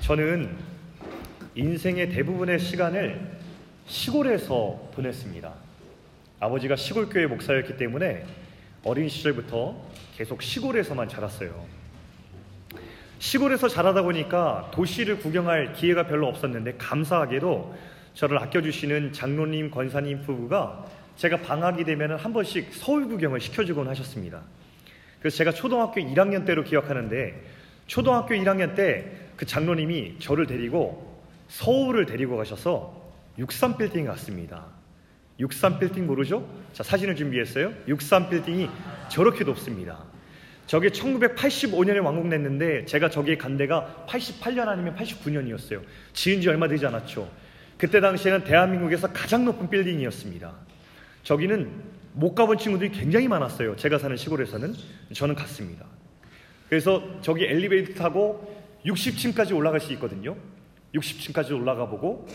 저는 인생의 대부분의 시간을 시골에서 보냈습니다. 아버지가 시골교회 목사였기 때문에 어린 시절부터 계속 시골에서만 자랐어요. 시골에서 자라다 보니까 도시를 구경할 기회가 별로 없었는데 감사하게도 저를 아껴주시는 장로님, 권사님 부부가 제가 방학이 되면 한 번씩 서울 구경을 시켜주곤 하셨습니다. 그래서 제가 초등학교 1학년 때로 기억하는데 초등학교 1학년 때 그 장로님이 저를 데리고 서울을 데리고 가셔서 63빌딩에 갔습니다. 63빌딩 모르죠? 자, 사진을 준비했어요. 63빌딩이 저렇게 높습니다. 저게 1985년에 완공됐는데 제가 저기에 간 데가 88년 아니면 89년이었어요. 지은 지 얼마 되지 않았죠. 그때 당시에는 대한민국에서 가장 높은 빌딩이었습니다. 저기는 못 가본 친구들이 굉장히 많았어요. 제가 사는 시골에서는 저는 갔습니다. 그래서 저기 엘리베이터 타고 60층까지 올라갈 수 있거든요. 60층까지 올라가 보고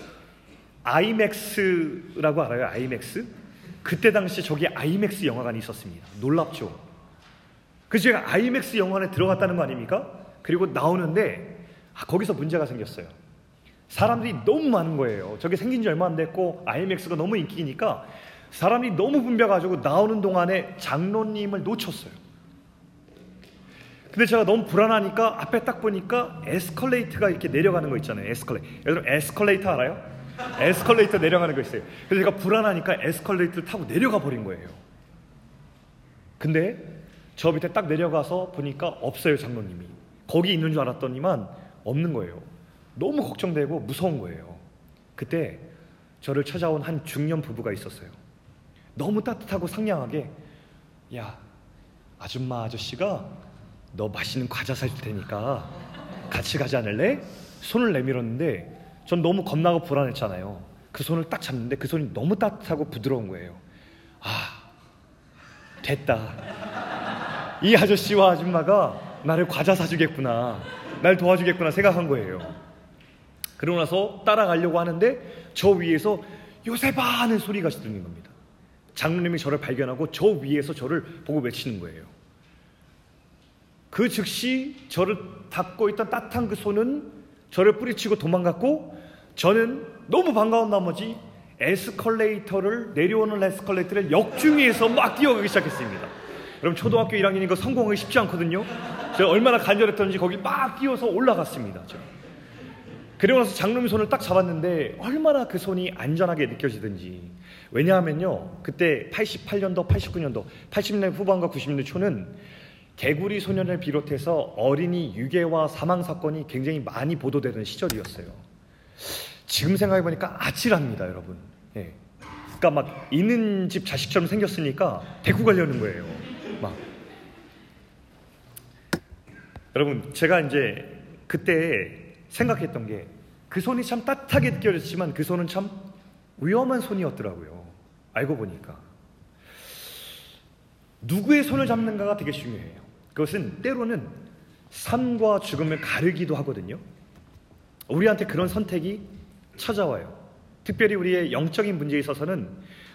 아이맥스라고 알아요? 아이맥스? 그때 당시 저기 아이맥스 영화관이 있었습니다. 놀랍죠? 그래서 제가 아이맥스 영화관에 들어갔다는 거 아닙니까? 그리고 나오는데 아, 거기서 문제가 생겼어요. 사람들이 너무 많은 거예요. 저게 생긴 지 얼마 안 됐고 아이맥스가 너무 인기니까 사람이 너무 붐벼가지고 나오는 동안에 장로님을 놓쳤어요. 근데 제가 너무 불안하니까 앞에 딱 보니까 에스컬레이터가 이렇게 내려가는 거 있잖아요. 에스컬레이터. 여러분 에스컬레이터 알아요? 에스컬레이터 내려가는 거 있어요. 그래서 제가 불안하니까 에스컬레이터를 타고 내려가 버린 거예요. 근데 저 밑에 딱 내려가서 보니까 없어요, 장로님이. 거기 있는 줄 알았더니만 없는 거예요. 너무 걱정되고 무서운 거예요. 그때 저를 찾아온 한 중년 부부가 있었어요. 너무 따뜻하고 상냥하게 야 아줌마 아저씨가 너 맛있는 과자 살 테니까 같이 가지 않을래? 손을 내밀었는데 전 너무 겁나고 불안했잖아요. 그 손을 딱 잡는데 그 손이 너무 따뜻하고 부드러운 거예요. 아 됐다. 이 아저씨와 아줌마가 나를 과자 사주겠구나. 날 도와주겠구나 생각한 거예요. 그러고 나서 따라가려고 하는데 저 위에서 요새봐 하는 소리가 들리는 겁니다. 장로님이 저를 발견하고 저 위에서 저를 보고 외치는 거예요. 그 즉시 저를 닫고 있던 따뜻한 그 손은 저를 뿌리치고 도망갔고 저는 너무 반가운 나머지 에스컬레이터를 내려오는 에스컬레이터를 역중위에서 막 뛰어가기 시작했습니다. 여러분 초등학교 1학년이니까 성공하기 쉽지 않거든요. 제가 얼마나 간절했던지 거기 막 뛰어서 올라갔습니다. 저. 그리고 나서 장로님 손을 딱 잡았는데 얼마나 그 손이 안전하게 느껴지든지 왜냐하면요. 그때 88년도, 89년도, 80년대 후반과 90년대 초는 개구리 소년을 비롯해서 어린이 유괴와 사망 사건이 굉장히 많이 보도되는 시절이었어요. 지금 생각해 보니까 아찔합니다, 여러분. 예. 그러니까 막 있는 집 자식처럼 생겼으니까 데리고 가려는 거예요. 막 여러분 제가 이제 그때 생각했던 게 그 손이 참 따뜻하게 느껴졌지만 그 손은 참 위험한 손이었더라고요. 알고 보니까. 누구의 손을 잡는가가 되게 중요해요. 그것은 때로는 삶과 죽음을 가르기도 하거든요. 우리한테 그런 선택이 찾아와요. 특별히 우리의 영적인 문제에 있어서는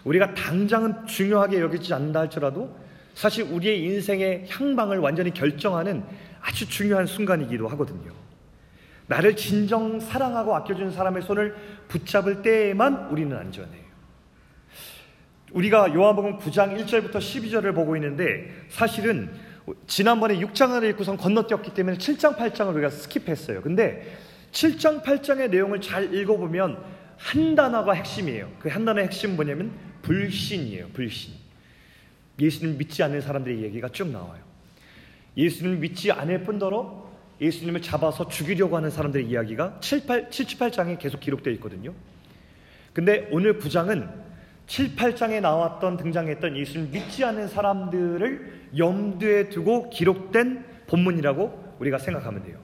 우리가 당장은 중요하게 여기지 않는다 할지라도 사실 우리의 인생의 향방을 완전히 결정하는 아주 중요한 순간이기도 하거든요. 나를 진정 사랑하고 아껴주는 사람의 손을 붙잡을 때에만 우리는 안전해요. 우리가 요한복음 9장 1절부터 12절을 보고 있는데 사실은 지난번에 6장을 읽고선 건너뛰었기 때문에 7장, 8장을 우리가 스킵했어요. 근데 7장, 8장의 내용을 잘 읽어보면 한 단어가 핵심이에요. 그 한 단어의 핵심은 뭐냐면 불신이에요. 불신. 예수님 믿지 않는 사람들의 얘기가 쭉 나와요. 예수님 믿지 않을 뿐더러 예수님을 잡아서 죽이려고 하는 사람들의 이야기가 7, 8, 7, 8장에 계속 기록되어 있거든요. 근데 오늘 9장은 7, 8장에 나왔던 등장했던 예수님 믿지 않는 사람들을 염두에 두고 기록된 본문이라고 우리가 생각하면 돼요.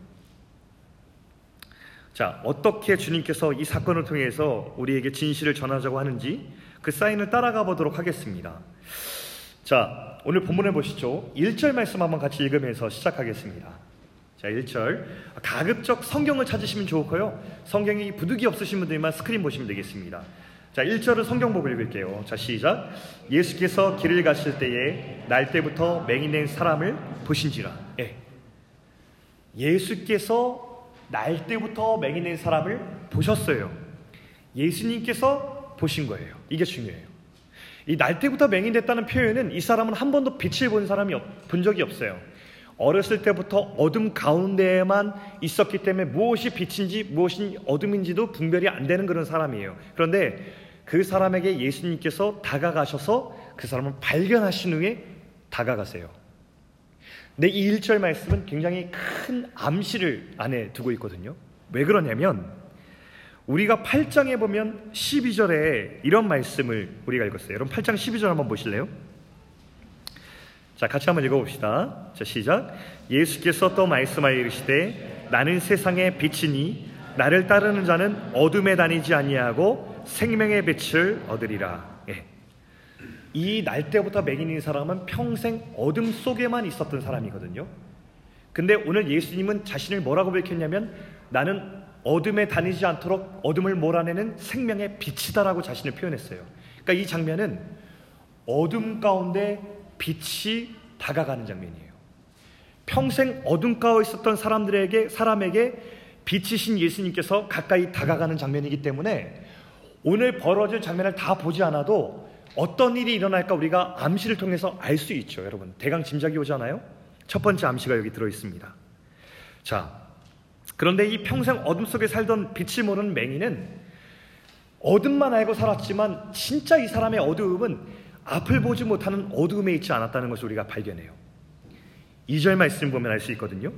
자, 어떻게 주님께서 이 사건을 통해서 우리에게 진실을 전하자고 하는지 그 사인을 따라가 보도록 하겠습니다. 자, 오늘 본문을 보시죠. 1절 말씀 한번 같이 읽으면서 시작하겠습니다. 자, 1절. 가급적 성경을 찾으시면 좋고요. 성경이 부득이 없으신 분들만 스크린 보시면 되겠습니다. 자, 1절은 성경 보고 읽을게요. 자, 시작. 예수께서 길을 가실 때에 날 때부터 맹인된 사람을 보신지라. 예. 예수께서 날 때부터 맹인된 사람을 보셨어요. 예수님께서 보신 거예요. 이게 중요해요. 이 날 때부터 맹인 됐다는 표현은 이 사람은 한 번도 빛을 본 사람이 본 적이 없어요. 어렸을 때부터 어둠 가운데에만 있었기 때문에 무엇이 빛인지 무엇이 어둠인지도 분별이 안 되는 그런 사람이에요. 그런데 그 사람에게 예수님께서 다가가셔서 그 사람을 발견하신 후에 다가가세요. 근데 이 1절 말씀은 굉장히 큰 암시를 안에 두고 있거든요. 왜 그러냐면 우리가 8장에 보면 12절에 이런 말씀을 우리가 읽었어요. 여러분 8장 12절 한번 보실래요? 자, 같이 한번 읽어봅시다. 자, 시작. 예수께서 또 말씀하여 이르시되 나는 세상의 빛이니 나를 따르는 자는 어둠에 다니지 아니하고 생명의 빛을 얻으리라. 예. 이 날 때부터 맹인인 사람은 평생 어둠 속에만 있었던 사람이거든요. 근데 오늘 예수님은 자신을 뭐라고 밝혔냐면 나는 어둠에 다니지 않도록 어둠을 몰아내는 생명의 빛이다라고 자신을 표현했어요. 그러니까 이 장면은 어둠 가운데 빛이 다가가는 장면이에요. 평생 어둠 가운데 있었던 사람들에게 사람에게 빛이신 예수님께서 가까이 다가가는 장면이기 때문에 오늘 벌어질 장면을 다 보지 않아도 어떤 일이 일어날까 우리가 암시를 통해서 알 수 있죠, 여러분. 대강 짐작이 오잖아요. 첫 번째 암시가 여기 들어 있습니다. 자, 그런데 이 평생 어둠 속에 살던 빛을 모르는 맹인은 어둠만 알고 살았지만 진짜 이 사람의 어두움은 앞을 보지 못하는 어두움에 있지 않았다는 것을 우리가 발견해요. 2절 말씀 보면 알 수 있거든요.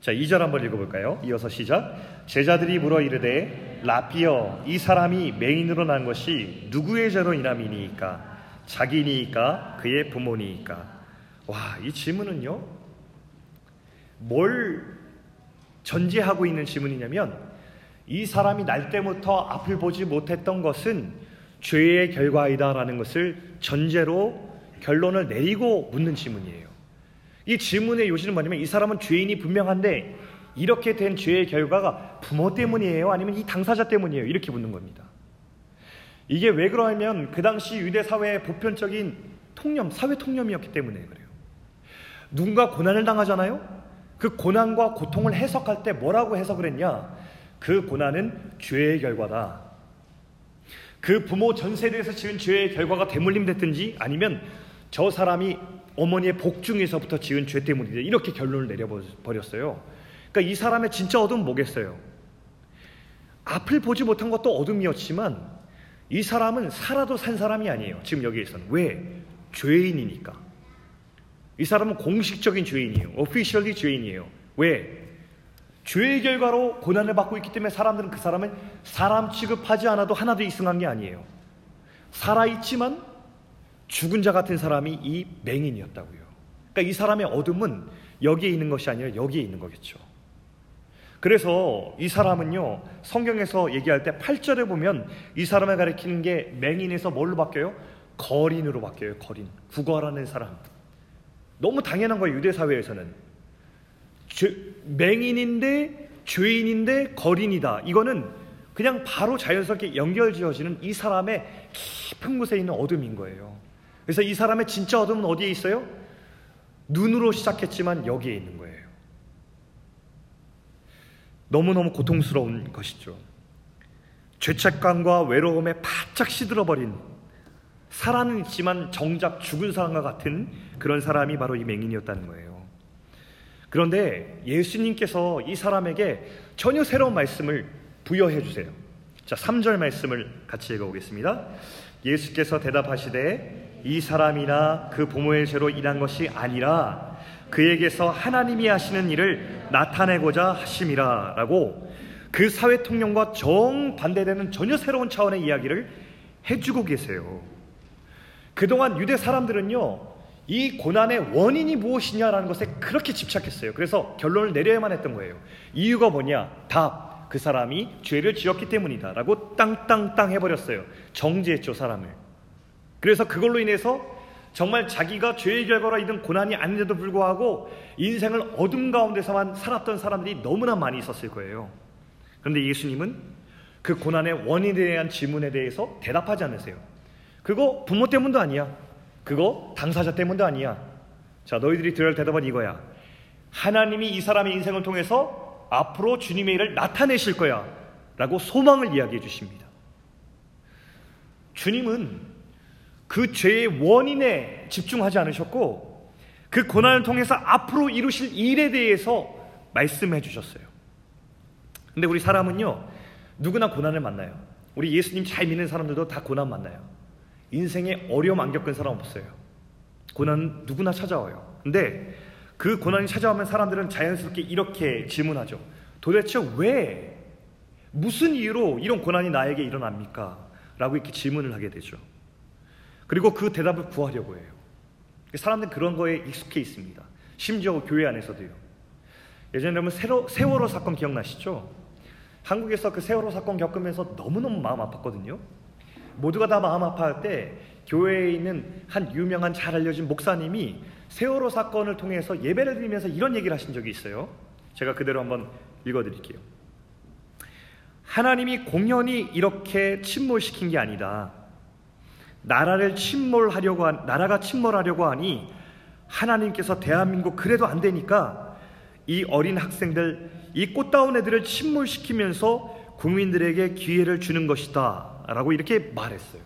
자, 2절 한번 읽어볼까요? 이어서 시작. 제자들이 물어 이르되 라피어 이 사람이 맹인으로 난 것이 누구의 죄로 인함이니까 자기니까 그의 부모니까 와, 이 질문은요. 뭘 전제하고 있는 질문이냐면 이 사람이 날 때부터 앞을 보지 못했던 것은 죄의 결과이다라는 것을 전제로 결론을 내리고 묻는 질문이에요. 이 질문의 요지는 뭐냐면 이 사람은 죄인이 분명한데 이렇게 된 죄의 결과가 부모 때문이에요? 아니면 이 당사자 때문이에요? 이렇게 묻는 겁니다. 이게 왜 그러냐면 그 당시 유대 사회의 보편적인 통념, 사회 통념이었기 때문에 그래요. 누군가 고난을 당하잖아요? 그 고난과 고통을 해석할 때 뭐라고 해석을 했냐? 그 고난은 죄의 결과다. 그 부모 전 세대에서 지은 죄의 결과가 대물림 됐든지 아니면 저 사람이 어머니의 복 중에서부터 지은 죄 때문이다. 이렇게 결론을 내려버렸어요. 그러니까 이 사람의 진짜 어둠은 뭐겠어요? 앞을 보지 못한 것도 어둠이었지만 이 사람은 살아도 산 사람이 아니에요. 지금 여기에서는. 왜? 죄인이니까. 이 사람은 공식적인 죄인이에요. 오피셜리 죄인이에요. 왜? 죄의 결과로 고난을 받고 있기 때문에 사람들은 그 사람을 사람 취급하지 않아도 하나도 이승한 게 아니에요. 살아있지만 죽은 자 같은 사람이 이 맹인이었다고요. 그러니까 이 사람의 어둠은 여기에 있는 것이 아니라 여기에 있는 거겠죠. 그래서 이 사람은요, 성경에서 얘기할 때 8절에 보면 이 사람을 가리키는 게 맹인에서 뭘로 바뀌어요? 거린으로 바뀌어요, 거린. 구걸하는 사람. 너무 당연한 거예요, 유대 사회에서는. 죄, 맹인인데, 죄인인데, 거린이다. 이거는 그냥 바로 자연스럽게 연결 지어지는 이 사람의 깊은 곳에 있는 어둠인 거예요. 그래서 이 사람의 진짜 어둠은 어디에 있어요? 눈으로 시작했지만 여기에 있는 거예요. 너무너무 고통스러운 것이죠. 죄책감과 외로움에 바짝 시들어버린 살아는 있지만 정작 죽은 사람과 같은 그런 사람이 바로 이 맹인이었다는 거예요. 그런데 예수님께서 이 사람에게 전혀 새로운 말씀을 부여해 주세요. 자, 3절 말씀을 같이 읽어보겠습니다. 예수께서 대답하시되 이 사람이나 그 부모의 죄로 인한 것이 아니라 그에게서 하나님이 하시는 일을 나타내고자 하심이라 라고 그 사회 통념과 정반대되는 전혀 새로운 차원의 이야기를 해주고 계세요. 그동안 유대 사람들은요, 이 고난의 원인이 무엇이냐라는 것에 그렇게 집착했어요. 그래서 결론을 내려야만 했던 거예요. 이유가 뭐냐? 답. 그 사람이 죄를 지었기 때문이다. 라고 땅땅땅 해버렸어요. 정죄했죠, 사람을. 그래서 그걸로 인해서 정말 자기가 죄의 결과로 이든 고난이 아닌데도 불구하고 인생을 어둠 가운데서만 살았던 사람들이 너무나 많이 있었을 거예요. 그런데 예수님은 그 고난의 원인에 대한 질문에 대해서 대답하지 않으세요. 그거 부모 때문도 아니야. 그거 당사자 때문도 아니야. 자, 너희들이 들을 대답은 이거야. 하나님이 이 사람의 인생을 통해서 앞으로 주님의 일을 나타내실 거야. 라고 소망을 이야기해 주십니다. 주님은 그 죄의 원인에 집중하지 않으셨고 그 고난을 통해서 앞으로 이루실 일에 대해서 말씀해 주셨어요. 근데 우리 사람은요, 누구나 고난을 만나요. 우리 예수님 잘 믿는 사람들도 다 고난 만나요. 인생에 어려움 안 겪은 사람 없어요. 고난 누구나 찾아와요. 근데 그 고난이 찾아오면 사람들은 자연스럽게 이렇게 질문하죠. 도대체 왜, 무슨 이유로 이런 고난이 나에게 일어납니까? 라고 이렇게 질문을 하게 되죠. 그리고 그 대답을 구하려고 해요. 사람들은 그런 거에 익숙해 있습니다. 심지어 교회 안에서도요. 예전에 여러분 세월호 사건 기억나시죠? 한국에서 그 세월호 사건 겪으면서 너무너무 마음 아팠거든요. 모두가 다 마음 아파할 때 교회에 있는 한 유명한 잘 알려진 목사님이 세월호 사건을 통해서 예배를 드리면서 이런 얘기를 하신 적이 있어요. 제가 그대로 한번 읽어드릴게요. 하나님이 공연히 이렇게 침몰시킨 게 아니다. 나라를 침몰하려고 한, 나라가 침몰하려고 하니 하나님께서 대한민국 그래도 안 되니까 이 어린 학생들, 이 꽃다운 애들을 침몰시키면서 국민들에게 기회를 주는 것이다. 라고 이렇게 말했어요.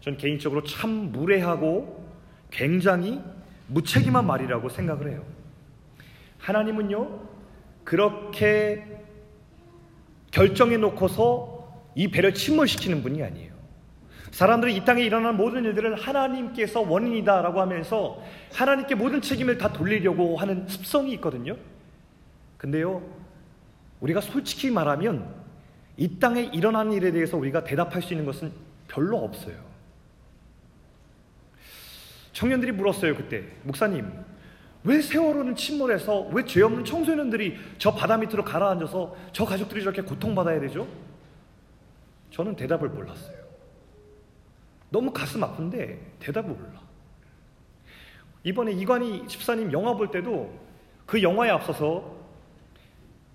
전 개인적으로 참 무례하고 굉장히 무책임한 말이라고 생각을 해요. 하나님은요, 그렇게 결정해 놓고서 이 배를 침몰시키는 분이 아니에요. 사람들이 이 땅에 일어나는 모든 일들을 하나님께서 원인이다라고 하면서 하나님께 모든 책임을 다 돌리려고 하는 습성이 있거든요. 근데요, 우리가 솔직히 말하면 이 땅에 일어나는 일에 대해서 우리가 대답할 수 있는 것은 별로 없어요. 청년들이 물었어요, 그때. 목사님, 왜 세월호는 침몰해서 왜 죄 없는 청소년들이 저 바다 밑으로 가라앉아서 저 가족들이 저렇게 고통받아야 되죠? 저는 대답을 몰랐어요. 너무 가슴 아픈데 대답을 몰라. 이번에 이관희 집사님 영화 볼 때도 그 영화에 앞서서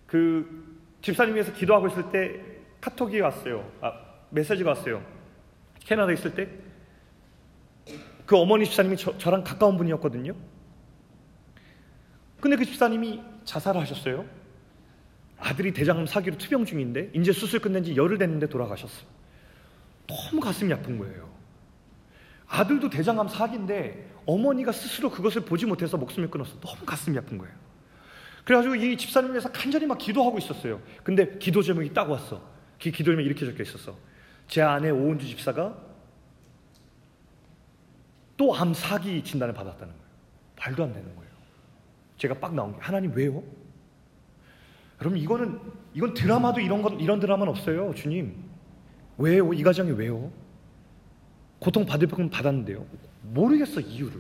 그 집사님 위해서 기도하고 있을 때 카톡이 왔어요. 아, 메시지가 왔어요. 캐나다에 있을 때 그 어머니 집사님이 저, 저랑 가까운 분이었거든요. 근데 그 집사님이 자살을 하셨어요. 아들이 대장암 사기로 투병 중인데 이제 수술 끝낸 지 열흘 됐는데 돌아가셨어요. 너무 가슴이 아픈 거예요. 아들도 대장암 사기인데 어머니가 스스로 그것을 보지 못해서 목숨을 끊었어. 너무 가슴이 아픈 거예요. 그래가지고 이 집사님 위해서 간절히 막 기도하고 있었어요. 근데 기도 제목이 딱 왔어. 그 기도 제목이 이렇게 적혀 있었어. 제 아내 오은주 집사가 또 암 사기 진단을 받았다는 거예요. 말도 안 되는 거예요. 제가 빡 나온 게 하나님 왜요? 여러분 이거는 이건 드라마도 이런 건 이런 드라마는 없어요, 주님. 왜요? 이 가정이 왜요? 고통 받을 만큼 받았는데요. 모르겠어 이유를.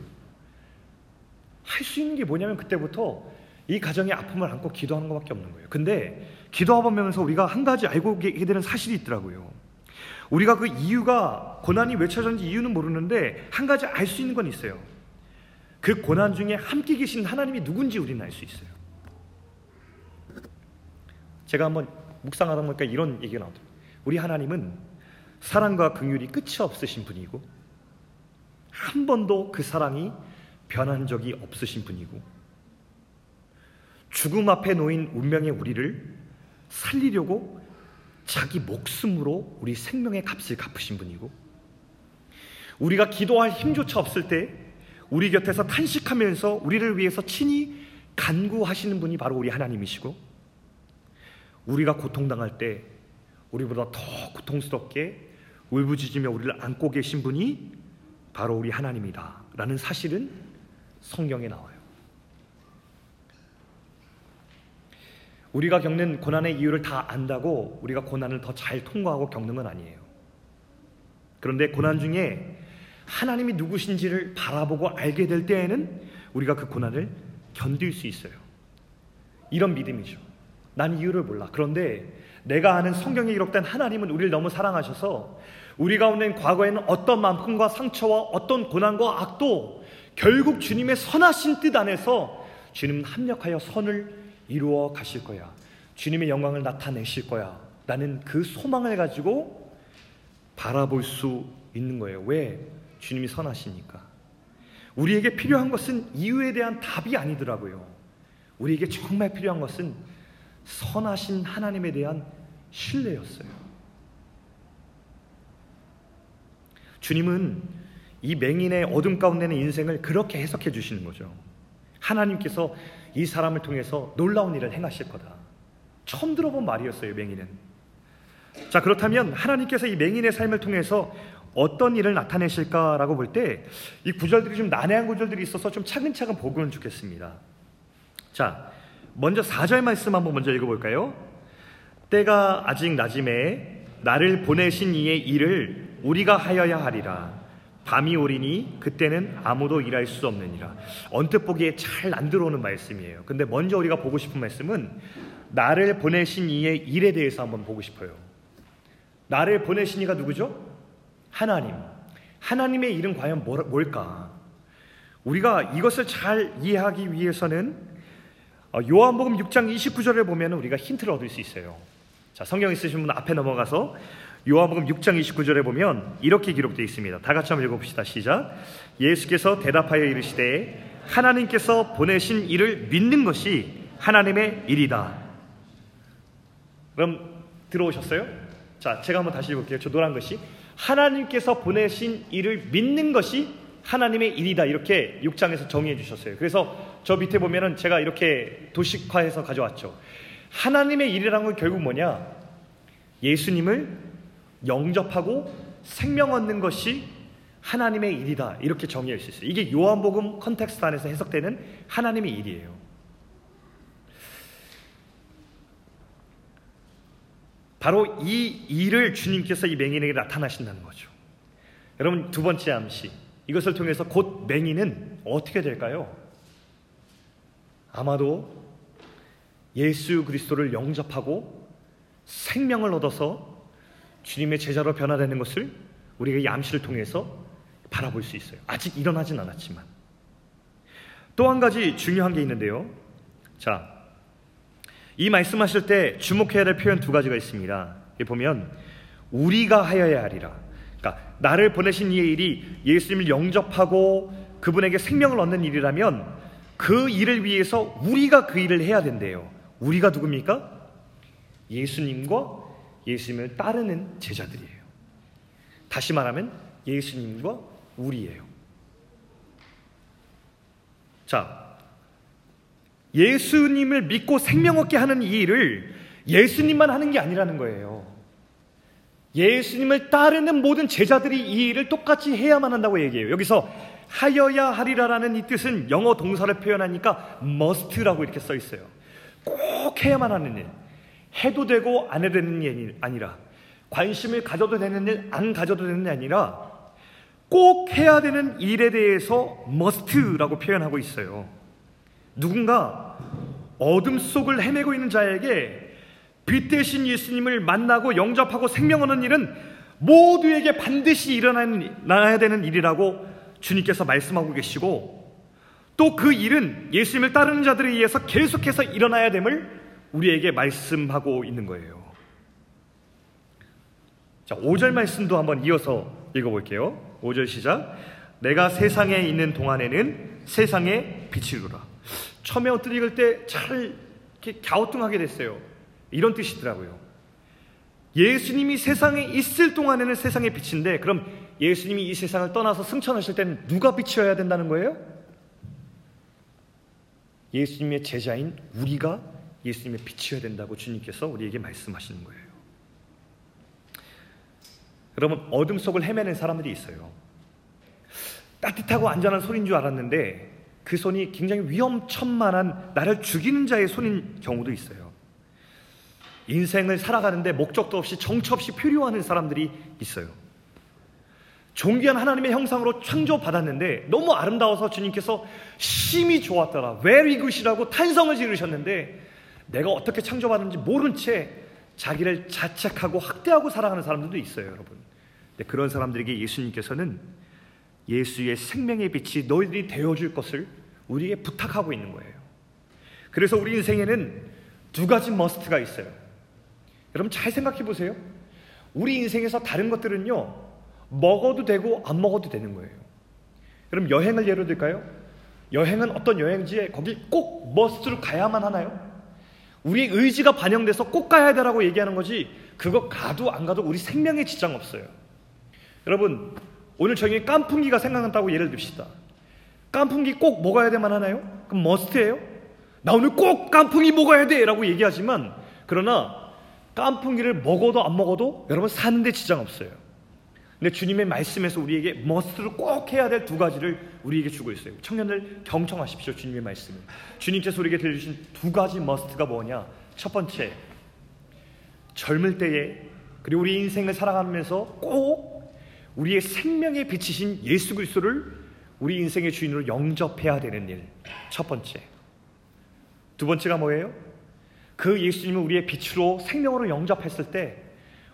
할 수 있는 게 뭐냐면 그때부터 이 가정의 아픔을 안고 기도하는 것밖에 없는 거예요. 근데 기도하면서 우리가 한 가지 알고 계게 되는 사실이 있더라고요. 우리가 그 이유가 고난이 왜 찾아졌는지 이유는 모르는데 한 가지 알 수 있는 건 있어요. 그 고난 중에 함께 계신 하나님이 누군지 우리는 알 수 있어요. 제가 한번 묵상하다 보니까 이런 얘기가 나오더라고요. 우리 하나님은 사랑과 긍휼이 끝이 없으신 분이고 한 번도 그 사랑이 변한 적이 없으신 분이고 죽음 앞에 놓인 운명의 우리를 살리려고 자기 목숨으로 우리 생명의 값을 갚으신 분이고 우리가 기도할 힘조차 없을 때 우리 곁에서 탄식하면서 우리를 위해서 친히 간구하시는 분이 바로 우리 하나님이시고 우리가 고통당할 때 우리보다 더 고통스럽게 울부짖으며 우리를 안고 계신 분이 바로 우리 하나님이다 라는 사실은 성경에 나와요. 우리가 겪는 고난의 이유를 다 안다고 우리가 고난을 더 잘 통과하고 겪는 건 아니에요. 그런데 고난 중에 하나님이 누구신지를 바라보고 알게 될 때에는 우리가 그 고난을 견딜 수 있어요. 이런 믿음이죠. 난 이유를 몰라. 그런데 내가 아는 성경에 기록된 하나님은 우리를 너무 사랑하셔서 우리 가운데 과거에는 어떤 만큼과 상처와 어떤 고난과 악도 결국 주님의 선하신 뜻 안에서 주님은 합력하여 선을 이루어 가실 거야. 주님의 영광을 나타내실 거야. 나는 그 소망을 가지고 바라볼 수 있는 거예요. 왜? 주님이 선하시니까. 우리에게 필요한 것은 이유에 대한 답이 아니더라고요. 우리에게 정말 필요한 것은 선하신 하나님에 대한 신뢰였어요. 주님은 이 맹인의 어둠 가운데 는 인생을 그렇게 해석해 주시는 거죠. 하나님께서 이 사람을 통해서 놀라운 일을 행하실 거다. 처음 들어본 말이었어요, 맹인은. 자, 그렇다면 하나님께서 이 맹인의 삶을 통해서 어떤 일을 나타내실까라고 볼 때 이 구절들이 좀 난해한 구절들이 있어서 좀 차근차근 보고는 좋겠습니다. 자, 먼저 4절 말씀 한번 먼저 읽어볼까요? 때가 아직 낮음에 나를 보내신 이의 일을 우리가 하여야 하리라. 밤이 오리니 그때는 아무도 일할 수 없느니라. 언뜻 보기에 잘 안 들어오는 말씀이에요. 근데 먼저 우리가 보고 싶은 말씀은 나를 보내신 이의 일에 대해서 한번 보고 싶어요. 나를 보내신 이가 누구죠? 하나님. 하나님의 일은 과연 뭘까? 우리가 이것을 잘 이해하기 위해서는 어, 요한복음 6장 29절을 보면 우리가 힌트를 얻을 수 있어요. 자, 성경 있으신 분 앞에 넘어가서 요한복음 6장 29절에 보면 이렇게 기록되어 있습니다. 다 같이 한번 읽어봅시다. 시작. 예수께서 대답하여 이르시되 하나님께서 보내신 일을 믿는 것이 하나님의 일이다. 그럼 들어오셨어요? 자, 제가 한번 다시 읽을게요. 저 노란 것이 하나님께서 보내신 일을 믿는 것이 하나님의 일이다. 이렇게 6장에서 정의해 주셨어요. 그래서 저 밑에 보면은 제가 이렇게 도식화해서 가져왔죠. 하나님의 일이라는 건 결국 뭐냐? 예수님을 영접하고 생명 얻는 것이 하나님의 일이다. 이렇게 정의할 수 있어요. 이게 요한복음 context 안에서 해석되는 하나님의 일이에요. 바로 이 일을 주님께서 이 맹인에게 나타나신다는 거죠. 여러분 두 번째 암시 이것을 통해서 곧 맹인은 어떻게 될까요? 아마도 예수 그리스도를 영접하고 생명을 얻어서 주님의 제자로 변화되는 것을 우리가 이 암시를 통해서 바라볼 수 있어요. 아직 일어나진 않았지만. 또 한 가지 중요한 게 있는데요. 자, 이 말씀하실 때 주목해야 될 표현 두 가지가 있습니다. 보면 우리가 하여야 하리라. 그러니까 나를 보내신 이의 일이 예수님을 영접하고 그분에게 생명을 얻는 일이라면 그 일을 위해서 우리가 그 일을 해야 된대요. 우리가 누굽니까? 예수님과 예수님을 따르는 제자들이에요. 다시 말하면 예수님과 우리예요. 자, 예수님을 믿고 생명 얻게 하는 이 일을 예수님만 하는 게 아니라는 거예요. 예수님을 따르는 모든 제자들이 이 일을 똑같이 해야만 한다고 얘기해요. 여기서 하여야 하리라라는 이 뜻은 영어 동사를 표현하니까 must라고 이렇게 써 있어요. 꼭 해야만 하는 일. 해도 되고 안 해도 되는 일이 아니라 관심을 가져도 되는 일, 안 가져도 되는 일 아니라 꼭 해야 되는 일에 대해서 must라고 표현하고 있어요. 누군가 어둠 속을 헤매고 있는 자에게 빛 대신 예수님을 만나고 영접하고 생명 얻는 일은 모두에게 반드시 일어나야 되는 일이라고 주님께서 말씀하고 계시고 또 그 일은 예수님을 따르는 자들에 의해서 계속해서 일어나야 됨을 우리에게 말씀하고 있는 거예요. 자, 5절 말씀도 한번 이어서 읽어볼게요. 5절 시작. 내가 세상에 있는 동안에는 세상의 빛이루라. 처음에 어떤 읽을 때 잘 이렇게 갸우뚱하게 됐어요. 이런 뜻이더라고요. 예수님이 세상에 있을 동안에는 세상의 빛인데 그럼 예수님이 이 세상을 떠나서 승천하실 때는 누가 빛이어야 된다는 거예요? 예수님의 제자인 우리가 예수님의 빛이어야 된다고 주님께서 우리에게 말씀하시는 거예요. 여러분 어둠 속을 헤매는 사람들이 있어요. 따뜻하고 안전한 손인 줄 알았는데 그 손이 굉장히 위험천만한 나를 죽이는 자의 손인 경우도 있어요. 인생을 살아가는데 목적도 없이 정처 없이 표류하는 사람들이 있어요. 존귀한 하나님의 형상으로 창조받았는데 너무 아름다워서 주님께서 심히 좋았더라. very good이라고 탄성을 지르셨는데 내가 어떻게 창조받았는지 모른 채 자기를 자책하고 학대하고 살아가는 사람들도 있어요, 여러분. 근데 그런 사람들에게 예수님께서는 예수의 생명의 빛이 너희들이 되어줄 것을 우리에게 부탁하고 있는 거예요. 그래서 우리 인생에는 두 가지 머스트가 있어요. 여러분 잘 생각해 보세요. 우리 인생에서 다른 것들은요, 먹어도 되고 안 먹어도 되는 거예요. 그럼 여행을 예로 들까요? 여행은 어떤 여행지에 거기 꼭 머스트로 가야만 하나요? 우리 의지가 반영돼서 꼭 가야 되라고 얘기하는 거지 그거 가도 안 가도 우리 생명에 지장 없어요. 여러분 오늘 저희 깐풍기가 생각난다고 예를 듭시다. 깐풍기 꼭 먹어야 되만 하나요? 그럼 must예요? 나 오늘 꼭 깐풍기 먹어야 돼! 라고 얘기하지만 그러나 깐풍기를 먹어도 안 먹어도 여러분 사는데 지장 없어요. 근데 주님의 말씀에서 우리에게 must를 꼭 해야 될 두 가지를 우리에게 주고 있어요. 청년들 경청하십시오. 주님의 말씀을. 주님께서 우리에게 들려주신 두 가지 must가 뭐냐? 첫 번째, 젊을 때에 그리고 우리 인생을 살아가면서 꼭 우리의 생명에 비치신 예수 그리스도를 우리 인생의 주인으로 영접해야 되는 일. 첫 번째. 두 번째가 뭐예요? 그 예수님을 우리의 빛으로 생명으로 영접했을 때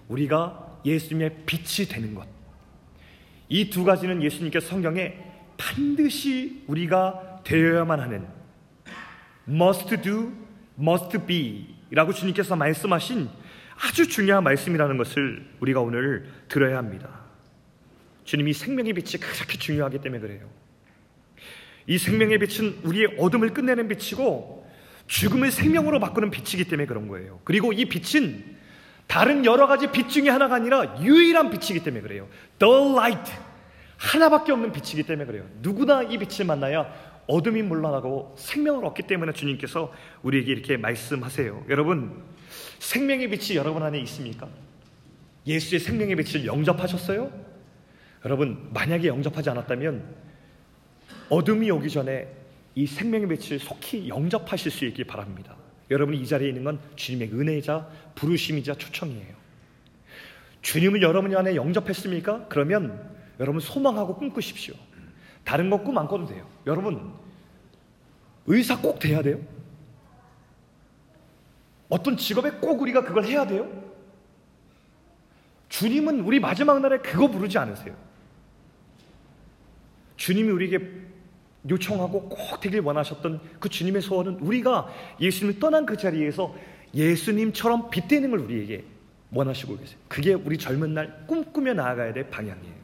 우리가 예수님의 빛이 되는 것. 이 두 가지는 예수님께서 성경에 반드시 우리가 되어야만 하는 must do, must be 라고 주님께서 말씀하신 아주 중요한 말씀이라는 것을 우리가 오늘 들어야 합니다. 주님이 생명의 빛이 그렇게 중요하기 때문에 그래요. 이 생명의 빛은 우리의 어둠을 끝내는 빛이고 죽음을 생명으로 바꾸는 빛이기 때문에 그런 거예요. 그리고 이 빛은 다른 여러 가지 빛 중에 하나가 아니라 유일한 빛이기 때문에 그래요. The light. 하나밖에 없는 빛이기 때문에 그래요. 누구나 이 빛을 만나야 어둠이 물러나고 생명을 얻기 때문에 주님께서 우리에게 이렇게 말씀하세요. 여러분, 생명의 빛이 여러분 안에 있습니까? 예수의 생명의 빛을 영접하셨어요? 여러분, 만약에 영접하지 않았다면 어둠이 오기 전에 이 생명의 빛을 속히 영접하실 수 있기 바랍니다. 여러분이 이 자리에 있는 건 주님의 은혜이자 부르심이자 초청이에요. 주님을 여러분 안에 영접했습니까? 그러면 여러분 소망하고 꿈꾸십시오. 다른 거꿈안 꿔도 돼요. 여러분 의사 꼭 돼야 돼요? 어떤 직업에 꼭 우리가 그걸 해야 돼요? 주님은 우리 마지막 날에 그거 부르지 않으세요. 주님이 우리에게 요청하고 꼭 되길 원하셨던 그 주님의 소원은 우리가 예수님을 떠난 그 자리에서 예수님처럼 빛되는 걸 우리에게 원하시고 계세요. 그게 우리 젊은 날 꿈꾸며 나아가야 될 방향이에요.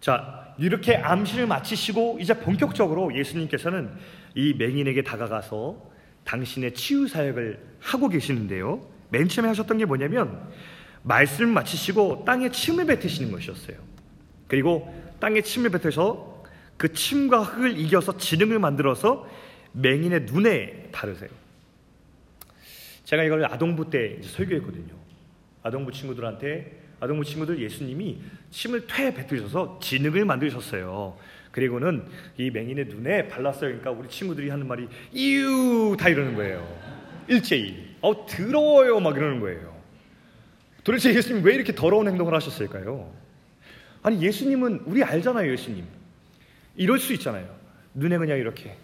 자, 이렇게 암시를 마치시고 이제 본격적으로 예수님께서는 이 맹인에게 다가가서 당신의 치유 사역을 하고 계시는데요. 맨 처음에 하셨던 게 뭐냐면 말씀을 마치시고 땅에 침을 뱉으시는 것이었어요. 그리고 땅에 침을 뱉으셔서 그 침과 흙을 이겨서 지능을 만들어서 맹인의 눈에 바르세요. 제가 이걸 아동부 때 설교했거든요. 아동부 친구들한테 아동부 친구들 예수님이 침을 퇴 뱉으셔서 진흙을 만드셨어요. 그리고는 이 맹인의 눈에 발랐어요. 그러니까 우리 친구들이 하는 말이 이유 다 이러는 거예요. 일제히. 어 더러워요 막 이러는 거예요. 도대체 예수님 왜 이렇게 더러운 행동을 하셨을까요? 아니 예수님은 우리 알잖아요 예수님. 이럴 수 있잖아요. 눈에 그냥 이렇게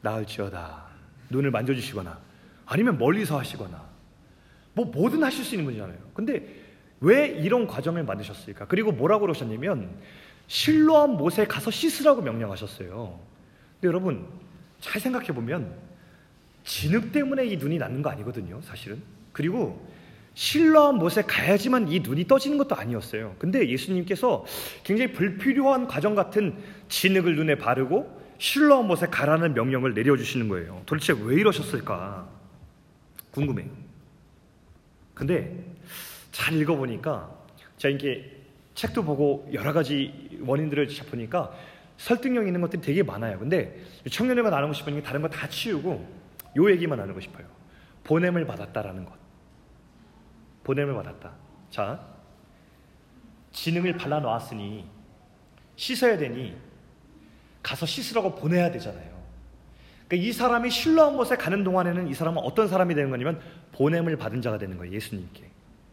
나을지어다. 눈을 만져주시거나 아니면 멀리서 하시거나 뭐 뭐든 하실 수 있는 분이잖아요. 근데 왜 이런 과정을 만드셨을까? 그리고 뭐라고 그러셨냐면 실로암 못에 가서 씻으라고 명령하셨어요. 근데 여러분 잘 생각해 보면 진흙 때문에 이 눈이 낫는 거 아니거든요, 사실은. 그리고 실로암 못에 가야지만 이 눈이 떠지는 것도 아니었어요. 근데 예수님께서 굉장히 불필요한 과정 같은 진흙을 눈에 바르고 실로암 못에 가라는 명령을 내려주시는 거예요. 도대체 왜 이러셨을까? 궁금해요. 근데 잘 읽어보니까 제가 이렇게 책도 보고 여러 가지 원인들을 보니까 설득력 있는 것들이 되게 많아요. 근데 청년회가 나누고 싶은 게 다른 거 다 치우고 요 얘기만 나누고 싶어요. 보냄을 받았다라는 것. 보냄을 받았다. 자, 지능을 발라 놓았으니 씻어야 되니 가서 씻으라고 보내야 되잖아요. 그러니까 이 사람이 신뢰한 곳에 가는 동안에는 이 사람은 어떤 사람이 되는 거냐면 보냄을 받은 자가 되는 거예요. 예수님께.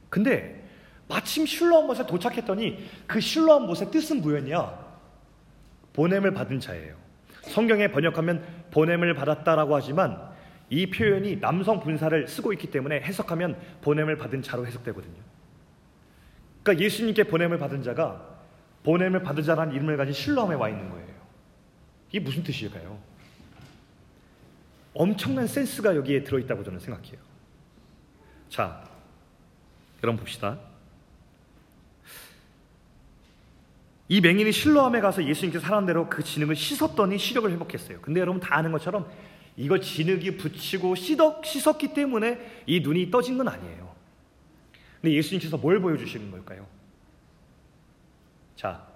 근데 마침 슐러한 못에 도착했더니 그 슐러한 못의 뜻은 뭐였냐? 보냄을 받은 자예요. 성경에 번역하면 보냄을 받았다라고 하지만 이 표현이 남성 분사를 쓰고 있기 때문에 해석하면 보냄을 받은 자로 해석되거든요. 그러니까 예수님께 보냄을 받은 자가 보냄을 받은 자라는 이름을 가진 실로함에 와 있는 거예요. 이게 무슨 뜻일까요? 엄청난 센스가 여기에 들어있다고 저는 생각해요. 자, 여러분 봅시다. 이 맹인이 실로함에 가서 예수님께서 사람 대로 그 진흙을 씻었더니 시력을 회복했어요. 근데 여러분 다 아는 것처럼 이걸 진흙이 붙이고 씻었, 씻었기 때문에 이 눈이 떠진 건 아니에요. 근데 예수님께서 뭘 보여주시는 걸까요? 자,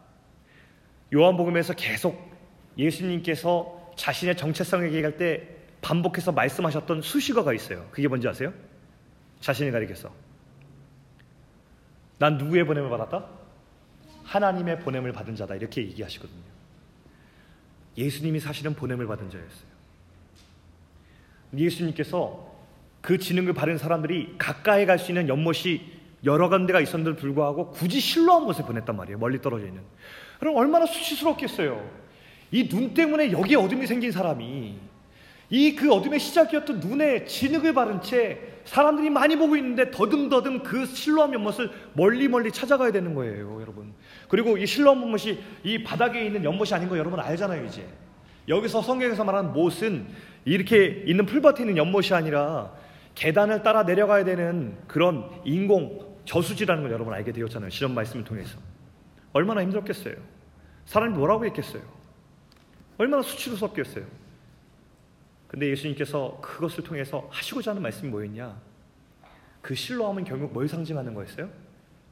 요한복음에서 계속 예수님께서 자신의 정체성을 얘기할 때 반복해서 말씀하셨던 수식어가 있어요. 그게 뭔지 아세요? 자신을 가리켜서. 난 누구의 보냄을 받았다? 하나님의 보냄을 받은 자다. 이렇게 얘기하시거든요. 예수님이 사실은 보냄을 받은 자였어요. 예수님께서 그 지능을 바른 사람들이 가까이 갈 수 있는 연못이 여러 군데가 있었는데도 불구하고 굳이 실로한 곳에 보냈단 말이에요. 멀리 떨어져 있는. 그럼 얼마나 수치스럽겠어요. 이 눈 때문에 여기에 어둠이 생긴 사람이 이 그 어둠의 시작이었던 눈에 진흙을 바른 채 사람들이 많이 보고 있는데 더듬더듬 그 실로암 연못을 멀리 멀리 찾아가야 되는 거예요, 여러분. 그리고 이 실로암 연못이 이 바닥에 있는 연못이 아닌 거 여러분 알잖아요, 이제. 여기서 성경에서 말하는 못은 이렇게 있는 풀밭에 있는 연못이 아니라 계단을 따라 내려가야 되는 그런 인공 저수지라는 걸 여러분 알게 되었잖아요. 시험 말씀을 통해서. 얼마나 힘들었겠어요. 사람이 뭐라고 했겠어요. 얼마나 수치스럽겠어요. 근데 예수님께서 그것을 통해서 하시고자 하는 말씀이 뭐였냐? 그 실로함은 결국 뭘 상징하는 거였어요?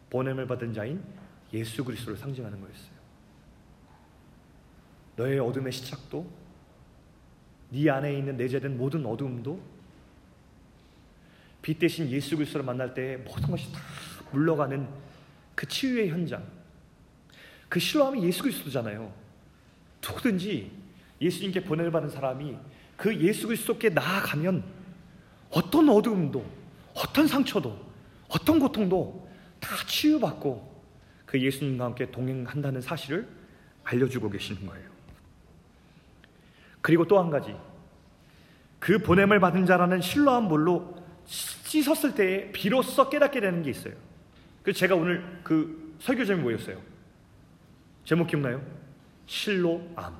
보냄을 받은 자인 예수 그리스도를 상징하는 거였어요. 너의 어둠의 시작도 네 안에 있는 내재된 모든 어둠도 빛 대신 예수 그리스도를 만날 때 모든 것이 다 물러가는 그 치유의 현장. 그 실로함이 예수 그리스도잖아요. 누구든지 예수님께 보내를 받은 사람이 그 예수 그리스도께 나아가면 어떤 어둠도 어떤 상처도 어떤 고통도 다 치유받고 그 예수님과 함께 동행한다는 사실을 알려주고 계시는 거예요. 그리고 또 한 가지 그 보냄을 받은 자라는 신로한 물로 씻었을 때에 비로소 깨닫게 되는 게 있어요. 그래서 제가 오늘 그 설교 제목이 뭐였어요? 제목 기억나요? 실로암.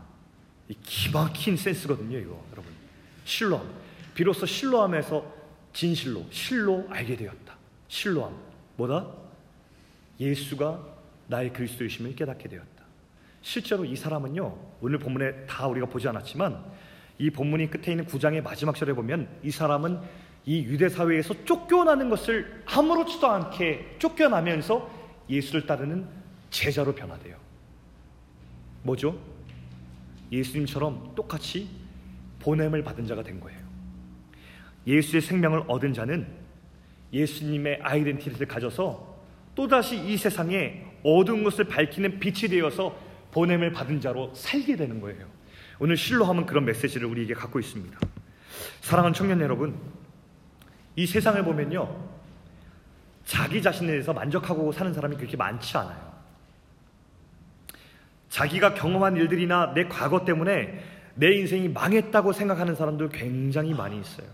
이 기막힌 센스거든요, 이거 여러분. 실로암. 비로소 실로암에서 진실로, 실로 알게 되었다. 실로암. 뭐다? 예수가 나의 그리스도이심을 깨닫게 되었다. 실제로 이 사람은요, 오늘 본문에 다 우리가 보지 않았지만, 이 본문이 끝에 있는 구장의 마지막 절에 보면 이 사람은 이 유대 사회에서 쫓겨나는 것을 아무렇지도 않게 쫓겨나면서 예수를 따르는 제자로 변화돼요. 뭐죠? 예수님처럼 똑같이 보냄을 받은 자가 된 거예요. 예수의 생명을 얻은 자는 예수님의 아이덴티티를 가져서 또다시 이 세상에 어두운 것을 밝히는 빛이 되어서 보냄을 받은 자로 살게 되는 거예요. 오늘 실로함은 그런 메시지를 우리에게 갖고 있습니다. 사랑하는 청년 여러분, 이 세상을 보면요. 자기 자신에 대해서 만족하고 사는 사람이 그렇게 많지 않아요. 자기가 경험한 일들이나 내 과거 때문에 내 인생이 망했다고 생각하는 사람들 굉장히 많이 있어요.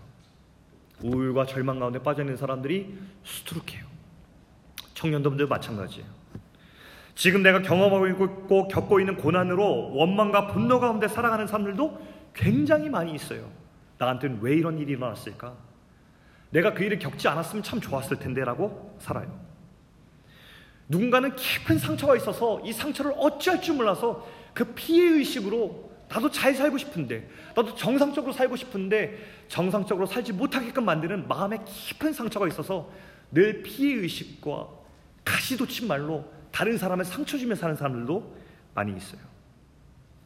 우울과 절망 가운데 빠져 있는 사람들이 수두룩해요. 청년들도 마찬가지예요. 지금 내가 경험하고 있고 겪고 있는 고난으로 원망과 분노 가운데 살아가는 사람들도 굉장히 많이 있어요. 나한테는 왜 이런 일이 일어났을까? 내가 그 일을 겪지 않았으면 참 좋았을 텐데라고 살아요. 누군가는 깊은 상처가 있어서 이 상처를 어찌할 줄 몰라서 그 피해 의식으로 나도 잘 살고 싶은데 나도 정상적으로 살고 싶은데 정상적으로 살지 못하게끔 만드는 마음에 깊은 상처가 있어서 늘 피해 의식과 가시도친 말로 다른 사람을 상처 주며 사는 사람들도 많이 있어요.